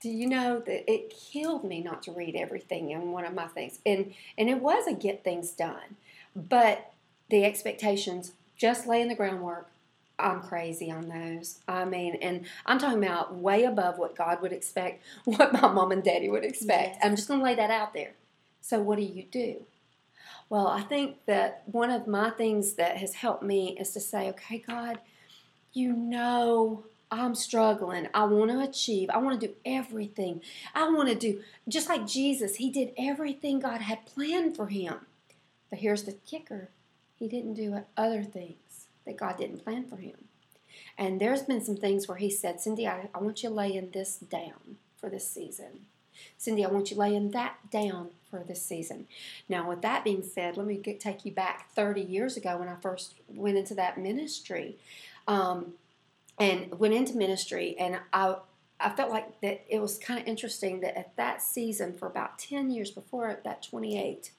A: Do you know that it killed me not to read everything in one of my things? And and it was a get things done. But the expectations, just laying the groundwork, I'm crazy on those. I mean, and I'm talking about way above what God would expect, *laughs* what my mom and daddy would expect.
B: Yes.
A: I'm just going to lay that out there. So, what do you do? Well, I think that one of my things that has helped me is to say, okay, God, you know I'm struggling. I want to achieve. I want to do everything. I want to do, just like Jesus, he did everything God had planned for him. But here's the kicker he didn't do other things that God didn't plan for him. And there's been some things where he said, Cindy, I, I want you laying this down for this season. Cindy, I want you laying that down for this season. Now, with that being said, let me get, take you back 30 years ago when I first went into that ministry. Um, and went into ministry, and I, I felt like that it was kind of interesting that at that season, for about 10 years before that 28,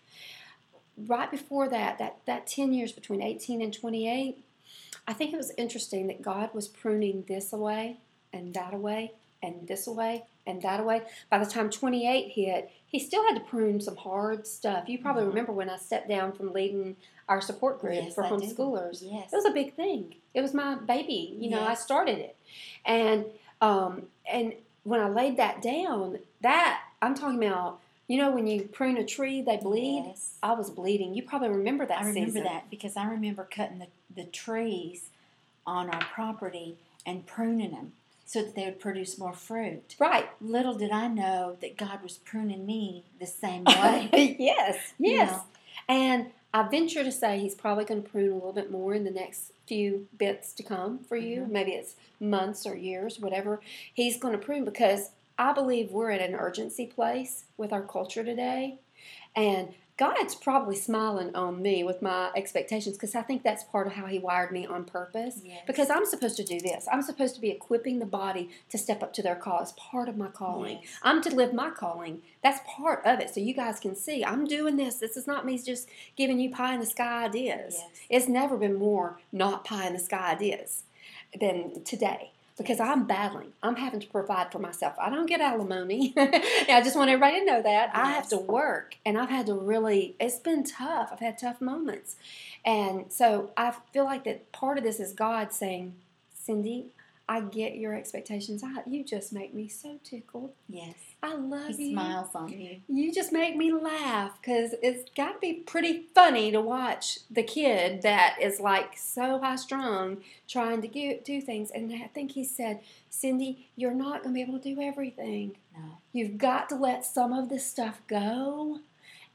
A: right before that, that, that 10 years between 18 and 28, I think it was interesting that God was pruning this away and that away and this away and that away. By the time 28 hit, he still had to prune some hard stuff. You probably
B: Mhm.
A: remember when I stepped down from leading our support group
B: Yes,
A: for
B: I do.
A: homeschoolers.
B: Yes.
A: It was a big thing. It was my baby. You know, I started it. And um and when I laid that down, that I'm talking about, you know, when you prune a tree, they bleed.
B: Yes.
A: I was bleeding. You probably remember that
B: I remember
A: season.
B: that because I remember cutting the, the trees on our property and pruning them so that they would produce more fruit.
A: Right.
B: Little did I know that God was pruning me the same *laughs* way.
A: yes,
B: You
A: yes.
B: know.
A: And I venture to say he's probably going to prune a little bit more in the next few bits to come for you.
B: Mhm.
A: Maybe it's months or years, whatever. He's going to prune because I believe we're at an urgency place with our culture today. And God's probably smiling on me with my expectations because I think that's part of how He wired me on purpose.
B: Yes.
A: Because I'm supposed to do this. I'm supposed to be equipping the body to step up to their call. It's part of my calling.
B: Yes.
A: I'm to live my calling. That's part of it. So you guys can see I'm doing this. This is not me just giving you pie in the sky ideas.
B: Yes.
A: It's never been more not pie in the sky ideas than today. Because I'm battling. I'm having to provide for myself. I don't get alimony. *laughs* I just want everybody to know that. I have to work. And I've had to really, it's been tough. I've had tough moments. And so I feel like that part of this is God saying, Cindy, I get your expectations. I, you just make me so tickled.
B: Yes.
A: I love
B: He
A: you.
B: smiles on you.
A: You just make me laugh because it's got to be pretty funny to watch the kid that is like so high strung trying to do, do things. And I think he said, Cindy, you're not going to be able to do everything.
B: No.
A: You've got to let some of this stuff go,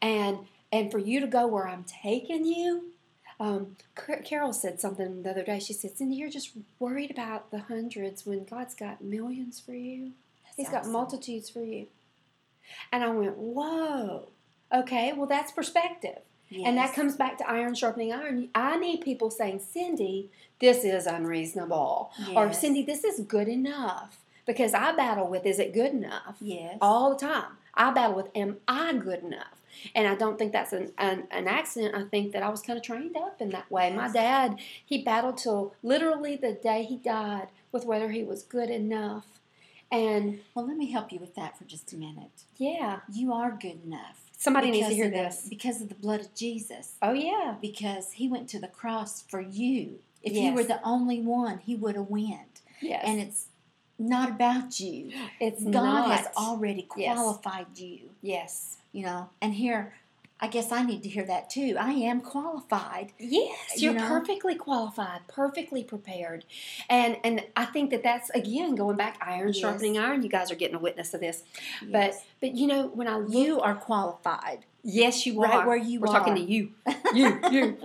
A: and and for you to go where I'm taking you. Um, Carol said something the other day. She said, "Cindy, you're just worried about the hundreds when God's got millions for you. He's
B: That's
A: got multitudes for you." And I went, "Whoa, okay. Well, that's perspective." And that comes back to iron sharpening iron. I need people saying, Cindy, this is unreasonable. Or Cindy, this is good enough. Because I battle with, is it good enough?
B: Yes.
A: All the time. I battle with, am I good enough? And I don't think that's an, an, an accident. I think that I was kind of trained up in that way. My dad, he battled till literally the day he died with whether he was good enough. And
B: Well, let me help you with that for just a minute.
A: yeah,
B: You are good enough.
A: somebody needs to hear
B: of the-
A: this.
B: Because of the blood of Jesus.
A: Oh, yeah.
B: Because he went to the cross for you. If you were the only one, he would have went.
A: Yes.
B: And it's not about you.
A: it's
B: God
A: not.
B: has already
A: Yes.
B: qualified you.
A: Yes.
B: You know, and here, I guess I need to hear that too. I am qualified.
A: Yes,
B: You
A: you're
B: know?
A: perfectly qualified, perfectly prepared, and and I think that that's again going back iron
B: Yes.
A: sharpening iron. You guys are getting a witness of this,
B: Yes.
A: but but you know when I look,
B: you are qualified.
A: yes, you
B: right
A: are Right
B: where you
A: We're
B: are.
A: talking to you, *laughs* you, you.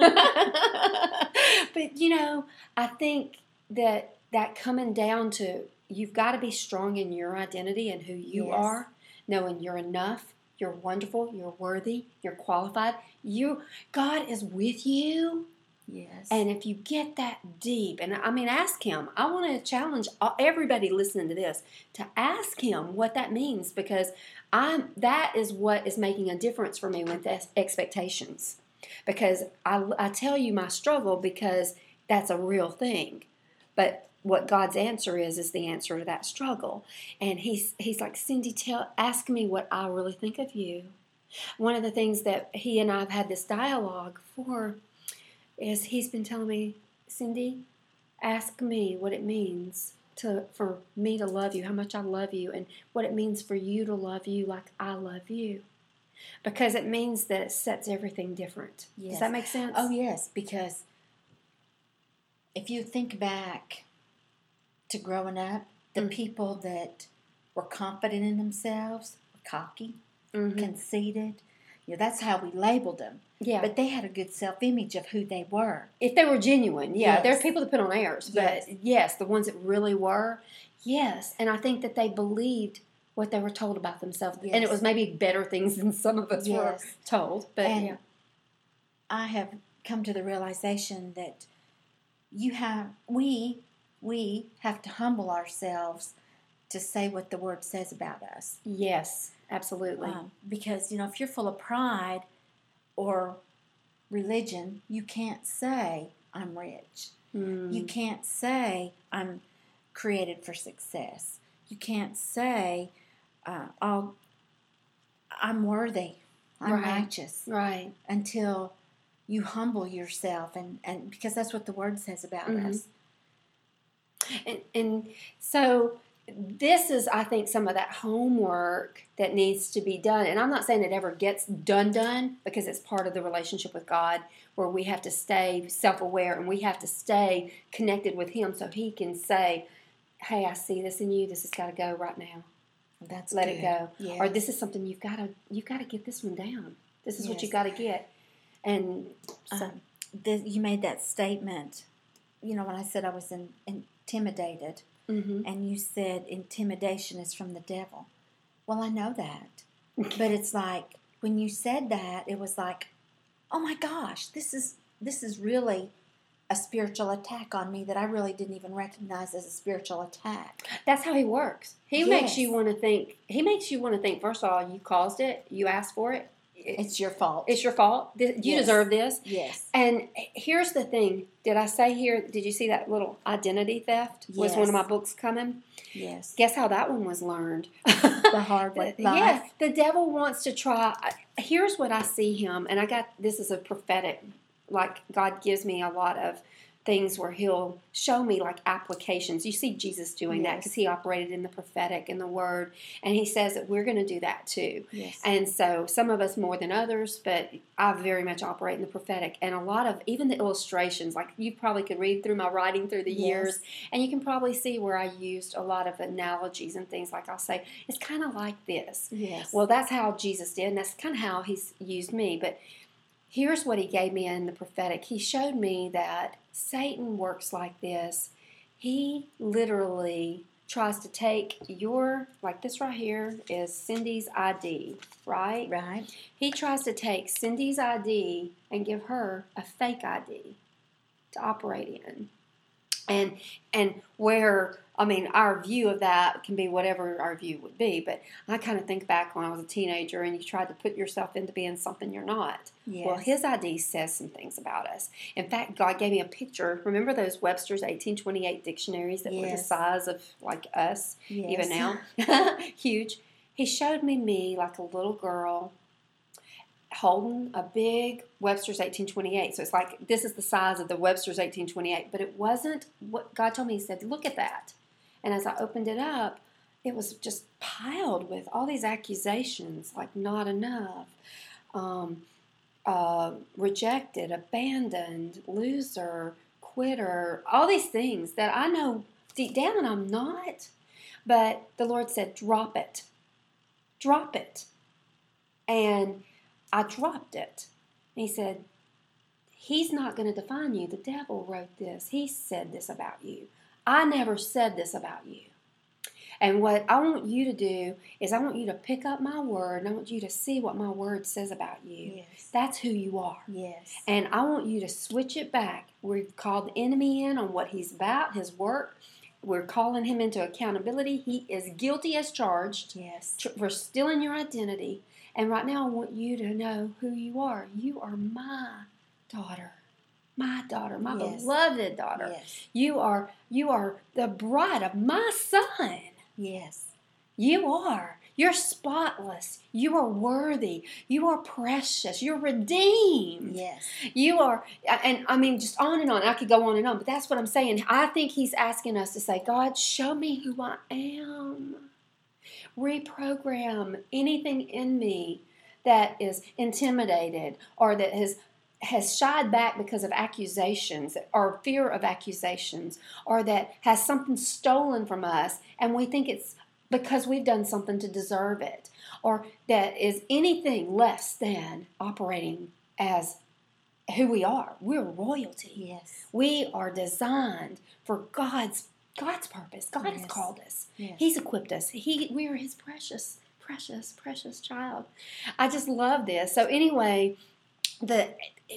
A: but you know, I think that that coming down to you've got to be strong in your identity and who you
B: Yes.
A: are, knowing you're enough, you're wonderful, you're worthy, you're qualified. You, God is with you.
B: Yes.
A: And if you get that deep, and I mean, ask him. I want to challenge everybody listening to this to ask him what that means because I'm that is what is making a difference for me with expectations. Because I, I tell you my struggle because that's a real thing, but what God's answer is is the answer to that struggle. And he's he's like Cindy, tell ask me what I really think of you. One of the things that he and I've had this dialogue for is he's been telling me, Cindy, ask me what it means to for me to love you, how much I love you, and what it means for you to love you like I love you. Because it means that it sets everything different. Does that make sense?
B: Oh, yes, because if you think back to growing up, the
A: Mm.
B: people that were confident in themselves, were cocky,
A: Mhm.
B: conceited, you know, that's how we labeled them.
A: yeah.
B: But they had a good self image of who they were.
A: if they were genuine, yeah, there are people that put on airs, but
B: Yes.
A: yes. the ones that really were, yes, and I think that they believed what they were told about themselves, and it was maybe better things than some of us were told. But
B: And
A: yeah,
B: I have come to the realization that you have we we have to humble ourselves to say what the word says about us.
A: yes, absolutely.
B: Um, because you know, if you're full of pride or religion, you can't say I'm rich.
A: Mm.
B: You can't say I'm created for success. You can't say uh, I'll, I'm worthy. I'm
A: Right.
B: righteous
A: right.
B: until you humble yourself and, and because that's what the word says about
A: Mhm.
B: us.
A: And, and so this is, I think, some of that homework that needs to be done. And I'm not saying it ever gets done, done, because it's part of the relationship with God where we have to stay self aware and we have to stay connected with Him so He can say, Hey, I see this in you. This has got to go right now.
B: That's
A: Let it go.
B: Yes.
A: Or this is something you've got to you've got to get this one down. This is what you
B: Yes.
A: got to get. And so,
B: um, the, you made that statement. You know, when I said I was in, intimidated,
A: mhm.
B: and you said intimidation is from the devil. Well, I know that, but it's like when you said that, it was like, oh my gosh, this is this is really a spiritual attack on me that I really didn't even recognize as a spiritual attack.
A: That's how he works. He makes you want to think. He makes you want to think. First of all, you caused it. You asked for it.
B: It's your fault.
A: It's your fault. You
B: Yes.
A: deserve this.
B: yes.
A: And here's the thing. Did I say here? Did you see that little identity theft? Was one of my books coming?
B: Yes.
A: Guess how that one was learned.
B: The hard *laughs* way.
A: yeah, the devil wants to try. Here's what I see him, and I got this is a prophetic. Like God gives me a lot of things where he'll show me like applications. You see Jesus doing that because he operated in the prophetic and the word, and he says that we're going to do that too.
B: Yes.
A: And so some of us more than others, but I very much operate in the prophetic. And a lot of even the illustrations, like you probably could read through my writing through the
B: Yes.
A: years, and you can probably see where I used a lot of analogies and things like I'll say, it's kind of like this.
B: yes.
A: Well, that's how Jesus did, and that's kind of how he's used me. But here's what he gave me in the prophetic he showed me that Satan works like this. He literally tries to take your, like this right here is Cindy's ID, right?
B: right.
A: He tries to take Cindy's ID and give her a fake ID to operate in. And and where I mean our view of that can be whatever our view would be, but I kind of think back when I was a teenager and you tried to put yourself into being something you're not.
B: Yes.
A: Well, his ID says some things about us. In fact, God gave me a picture. Remember those Webster's 1828 dictionaries that were the size of like us?
B: yes.
A: even now, *laughs* huge. He showed me me like a little girl holding a big Webster's 1828. So it's like this is the size of the Webster's 1828, but it wasn't what God told me. He said, "Look at that." And as I opened it up, it was just piled with all these accusations, like not enough, um, uh, rejected, abandoned, loser, quitter, all these things that I know deep down I'm not. But the Lord said, drop it. Drop it. And I dropped it. And He said, He's not going to define you. The devil wrote this. He said this about you. I never said this about you. And what I want you to do is I want you to pick up my word and I want you to see what my word says about you.
B: Yes.
A: That's who you are.
B: Yes.
A: And I want you to switch it back. We've called the enemy in on what he's about, his work. We're calling him into accountability. He is guilty as charged
B: yes.
A: for stealing your identity. And right now, I want you to know who you are. You are my daughter, my daughter, my
B: Yes.
A: beloved daughter.
B: Yes.
A: You are you are the bride of my son.
B: Yes.
A: You are. You're spotless. You are worthy. You are precious. You're redeemed.
B: Yes.
A: You are, and I mean, just on and on. I could go on and on, but that's what I'm saying. I think He's asking us to say, God, show me who I am. Reprogram anything in me that is intimidated or that has has shied back because of accusations or fear of accusations or that has something stolen from us and we think it's because we've done something to deserve it or that is anything less than operating as who we are. We're royalty.
B: Yes.
A: We are designed for God's God's purpose. God has called us.
B: Yes.
A: He's equipped us. He we are his precious, precious, precious child. I just love this. So anyway, the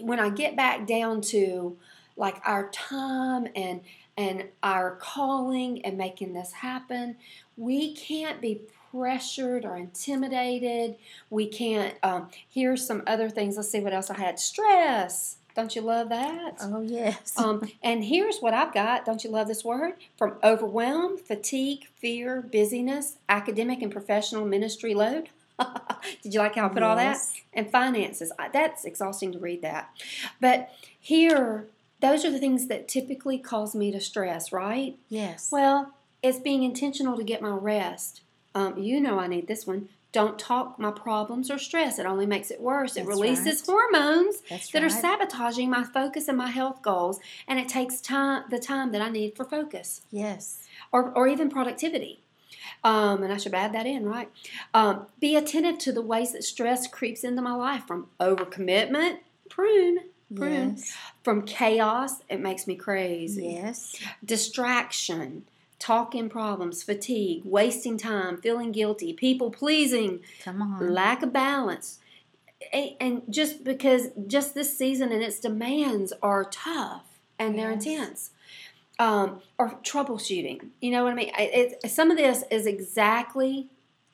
A: when I get back down to like our time and and our calling and making this happen, we can't be pressured or intimidated. We can't. Um, here's some other things. Let's see what else I had. Stress. Don't you love that?
B: Oh yes. *laughs*
A: Um, and here's what I've got. Don't you love this word? From overwhelm, fatigue, fear, busyness, academic and professional ministry load. *laughs* Did you like how I put all that? And finances. That's exhausting to read that. But here, those are the things that typically cause me to stress, right?
B: Yes.
A: Well, it's being intentional to get my rest. Um, you know I need this one. Don't talk my problems or stress. It only makes it worse. It releases
B: right.
A: hormones
B: That's
A: that are sabotaging my focus and my health goals, and it takes time the time that I need for focus
B: Yes.
A: or, or even productivity. Um, and I should add that in, right? Um, be attentive to the ways that stress creeps into my life from overcommitment, prune, prune,
B: Yes.
A: from chaos, it makes me crazy
B: Yes.
A: distraction, talking problems, fatigue, wasting time, feeling guilty, people pleasing,
B: Come on.
A: lack of balance. And just because just this season and its demands are tough and they're intense. Um, or troubleshooting. You know what I mean? I- It, some of this is exactly,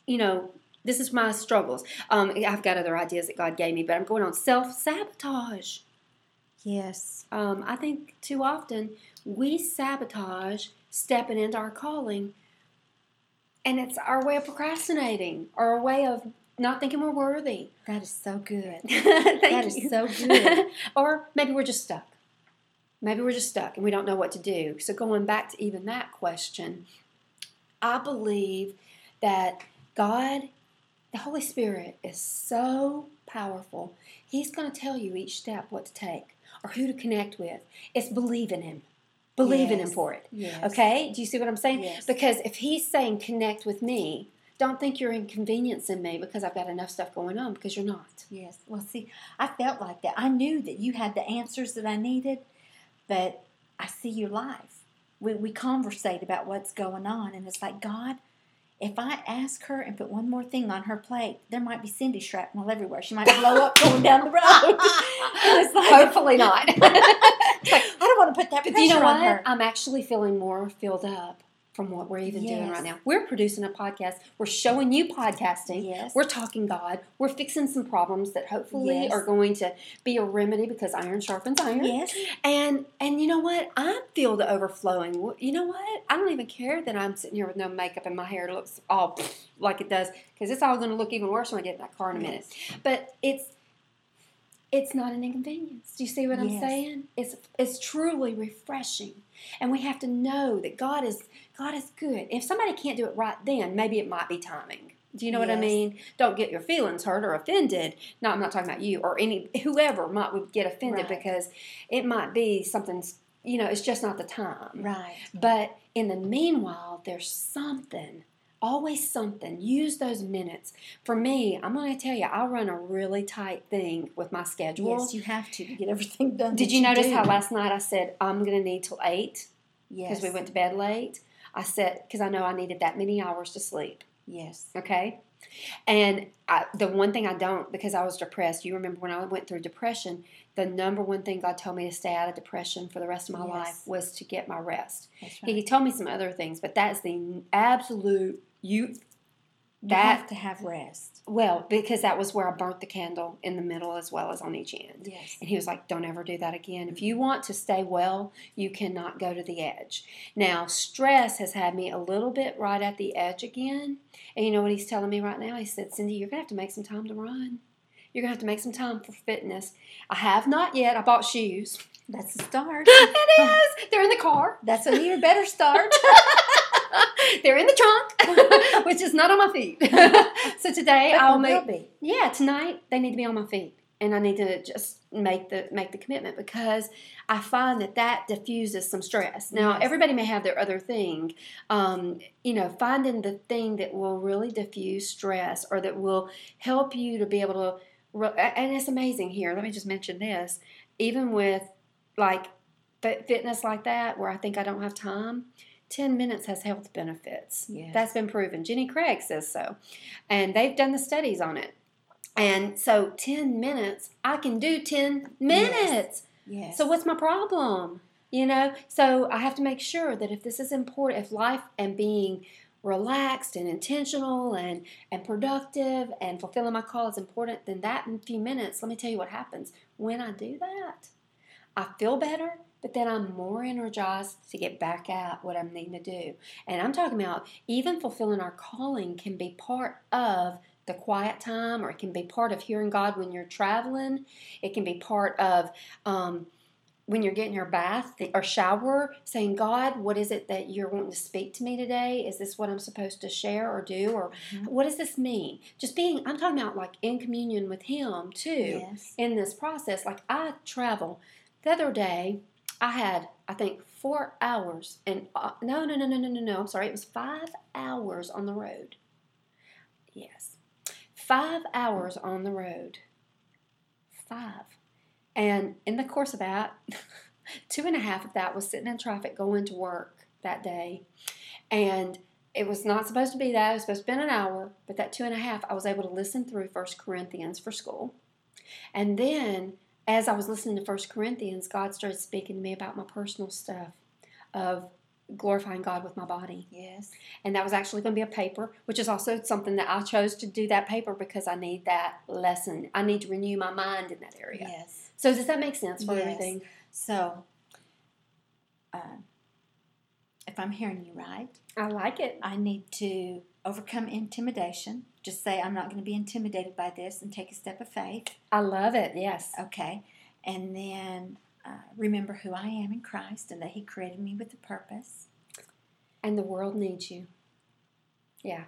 A: you know, this is my struggles. Um, I've got other ideas that God gave me, but I'm going on self sabotage.
B: Yes.
A: Um, I think too often we sabotage stepping into our calling, and it's our way of procrastinating or a way of not thinking we're worthy. *laughs*
B: That is so good. *laughs*
A: Thank
B: That is
A: you.
B: so good. *laughs*
A: or maybe we're just stuck. maybe we're just stuck and we don't know what to do. So, going back to even that question, I believe that God, the Holy Spirit, is so powerful. He's going to tell you each step what to take or who to connect with. It's believe in Him. Believe in Him for it.
B: Yes.
A: Okay? Do you see what I'm saying?
B: Yes.
A: Because if He's saying connect with me, don't think you're inconveniencing me because I've got enough stuff going on because you're not.
B: Yes. Well, see, I felt like that. I knew that you had the answers that I needed, but I see your life. We, we conversate about what's going on, and it's like, God, if I ask her and put one more thing on her plate, there might be Cindy shrapnel everywhere. She might blow up going down the road. *laughs* Like,
A: Hopefully not. *laughs*
B: it's like, I don't want to put that pressure
A: you know
B: on
A: what?
B: her.
A: I'm actually feeling more filled up from what we're even doing right now. We're producing a podcast. We're showing you podcasting.
B: Yes.
A: We're talking God. We're fixing some problems that hopefully
B: Yes.
A: are going to be a remedy because iron sharpens iron.
B: Yes.
A: And and you know what? I feel the overflowing. You know what? I don't even care that I'm sitting here with no makeup and my hair looks all like it does because it's all going to look even worse when I get in that car in a minute. But it's it's not an inconvenience. Do you see what I'm saying? It's it's truly refreshing. And we have to know that God is God is good. If somebody can't do it right then, maybe it might be timing. Do you know what I mean? Don't get your feelings hurt or offended. No, I'm not talking about you or any whoever might would get offended
B: Right.
A: because it might be something you know, it's just not the time.
B: Right.
A: But in the meanwhile, there's something, always something. Use those minutes. For me, I'm going to tell you, I run a really tight thing with my schedule.
B: Yes, you have to to get everything done.
A: Did
B: that
A: you notice
B: do.
A: how last night I said I'm going to need till eight
B: Yes.
A: because we went to bed late? I said because I know I needed that many hours to sleep.
B: Yes.
A: Okay. And I, the one thing I don't, because I was depressed, you remember when I went through depression, the number one thing God told me to stay out of depression for the rest of my
B: Yes.
A: life was to get my rest.
B: Right.
A: He told me some other things, but that's the absolute you.
B: you
A: that-
B: have to have rest.
A: Well, because that was where I burnt the candle in the middle as well as on each end.
B: Yes.
A: And he was like, Don't ever do that again. If you want to stay well, you cannot go to the edge. Now, stress has had me a little bit right at the edge again. And you know what he's telling me right now? He said, Cindy, you're going to have to make some time to run. You're going to have to make some time for fitness. I have not yet. I bought shoes.
B: That's the start. *laughs*
A: it is. They're in the car.
B: That's an even better start. *laughs* *laughs*
A: They're in the trunk, *laughs* which is not on my feet. *laughs* so today
B: But
A: I'll make
B: be.
A: Yeah, tonight they need to be on my feet, and I need to just make the make the commitment because I find that that diffuses some stress. Now,
B: Yes.
A: everybody may have their other thing, um, you know, finding the thing that will really diffuse stress or that will help you to be able to. re- And it's amazing here. Let me just mention this, even with like fitness like that, where I think I don't have time. 10 minutes has health benefits.
B: Yes.
A: That's been proven. Jenny Craig says so. And they've done the studies on it. And so 10 minutes, I can do 10 minutes.
B: Yes.
A: So what's my problem? You know, so I have to make sure that if this is important, if life and being relaxed and intentional and, and productive and fulfilling my call is important, then that in a few minutes, let me tell you what happens. When I do that, I feel better, but then I'm more energized to get back at what I'm needing to do. And I'm talking about even fulfilling our calling can be part of the quiet time, or it can be part of hearing God when you're traveling. It can be part of um, when you're getting your bath or shower, saying, God, what is it that you're wanting to speak to me today? Is this what I'm supposed to share or do? Or
B: Mhm.
A: what does this mean? Just being, I'm talking about like in communion with Him too
B: Yes.
A: in this process. Like I travel. The other day, I had I think four hours and uh, no no no no no no no. I'm sorry. It was five hours on the road. Yes, five hours on the road. Five, and in the course of that, *laughs* two and a half of that was sitting in traffic going to work that day, and it was not supposed to be that. It was supposed to be an hour, but that two and a half, I was able to listen through First Corinthians for school. And then, as I was listening to First Corinthians, God started speaking to me about my personal stuff of glorifying God with my body.
B: Yes.
A: And that was actually going to be a paper, which is also something that I chose to do that paper because I need that lesson. I need to renew my mind in that area.
B: Yes.
A: So, does that make sense for
B: Yes.
A: everything?
B: So, uh, if I'm hearing you right,
A: I like it.
B: I need to overcome intimidation. Just say, I'm not going to be intimidated by this and take a step of faith.
A: I love it. Yes.
B: Okay. And then uh, remember who I am in Christ and that He created me with a purpose.
A: And the world needs you. Yeah.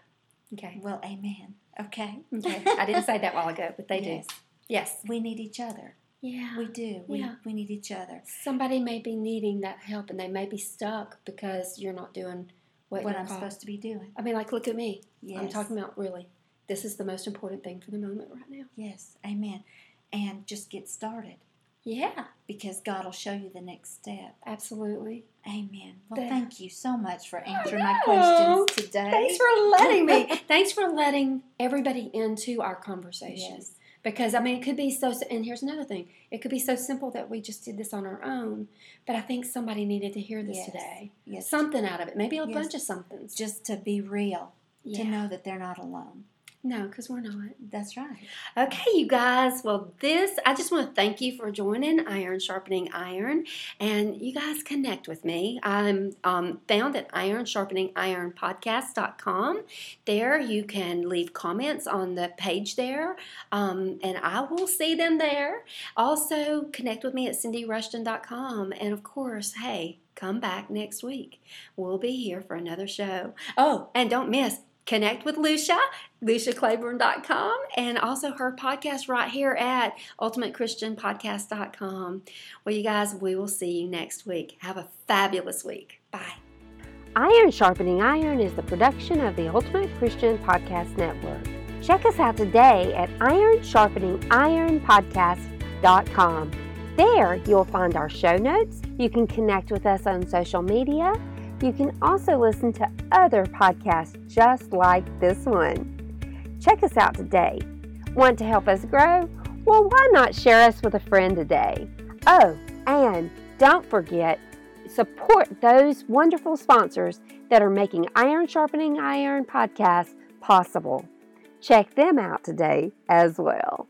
A: Okay.
B: Well, amen. Okay.
A: Okay. I didn't say that a while ago, but they
B: yes.
A: do. Yes.
B: We need each other.
A: Yeah.
B: We do. We,
A: Yeah.
B: we need each other.
A: Somebody may be needing that help and they may be stuck because you're not doing what,
B: What, I'm
A: called.
B: supposed to be doing.
A: I mean, like, look at me.
B: Yes.
A: I'm talking about really. This is the most important thing for the moment right now.
B: Yes. Amen. And just get started
A: Yeah,
B: because God will show you the next step.
A: absolutely.
B: Amen. Well, thank you so much for oh, answering my questions today.
A: Thanks for letting me. *laughs* Thanks for letting everybody into our conversation.
B: Yes.
A: Because I mean, it could be so. And here's another thing: it could be so simple that we just did this on our own. But I think somebody needed to hear this
B: Yes.
A: today.
B: Yes.
A: Something out of it, maybe a
B: Yes.
A: bunch of somethings.
B: just to be real,
A: Yeah.
B: to know that they're not alone.
A: No, because we're not.
B: That's right.
A: Okay, you guys. Well, this, I just want to thank you for joining Iron Sharpening Iron. And you guys connect with me. I'm um, found at ironsharpeningironpodcast.com. There you can leave comments on the page there, um, and I will see them there. Also, connect with me at cindyrushton.com. And of course, hey, come back next week. We'll be here for another show. Oh, and don't miss. Connect with Lucia, luciaclaiborne.com, and also her podcast right here at ultimatechristianpodcast.com. Well, you guys, we will see you next week. Have a fabulous week. Bye.
C: Iron Sharpening Iron is the production of the Ultimate Christian Podcast Network. Check us out today at ironsharpeningironpodcast.com. There, you'll find our show notes. You can connect with us on social media. You can also listen to other podcasts just like this one. Check us out today. Want to help us grow? Well, why not share us with a friend today? Oh, and don't forget, support those wonderful sponsors that are making Iron Sharpening Iron podcasts possible. Check them out today as well.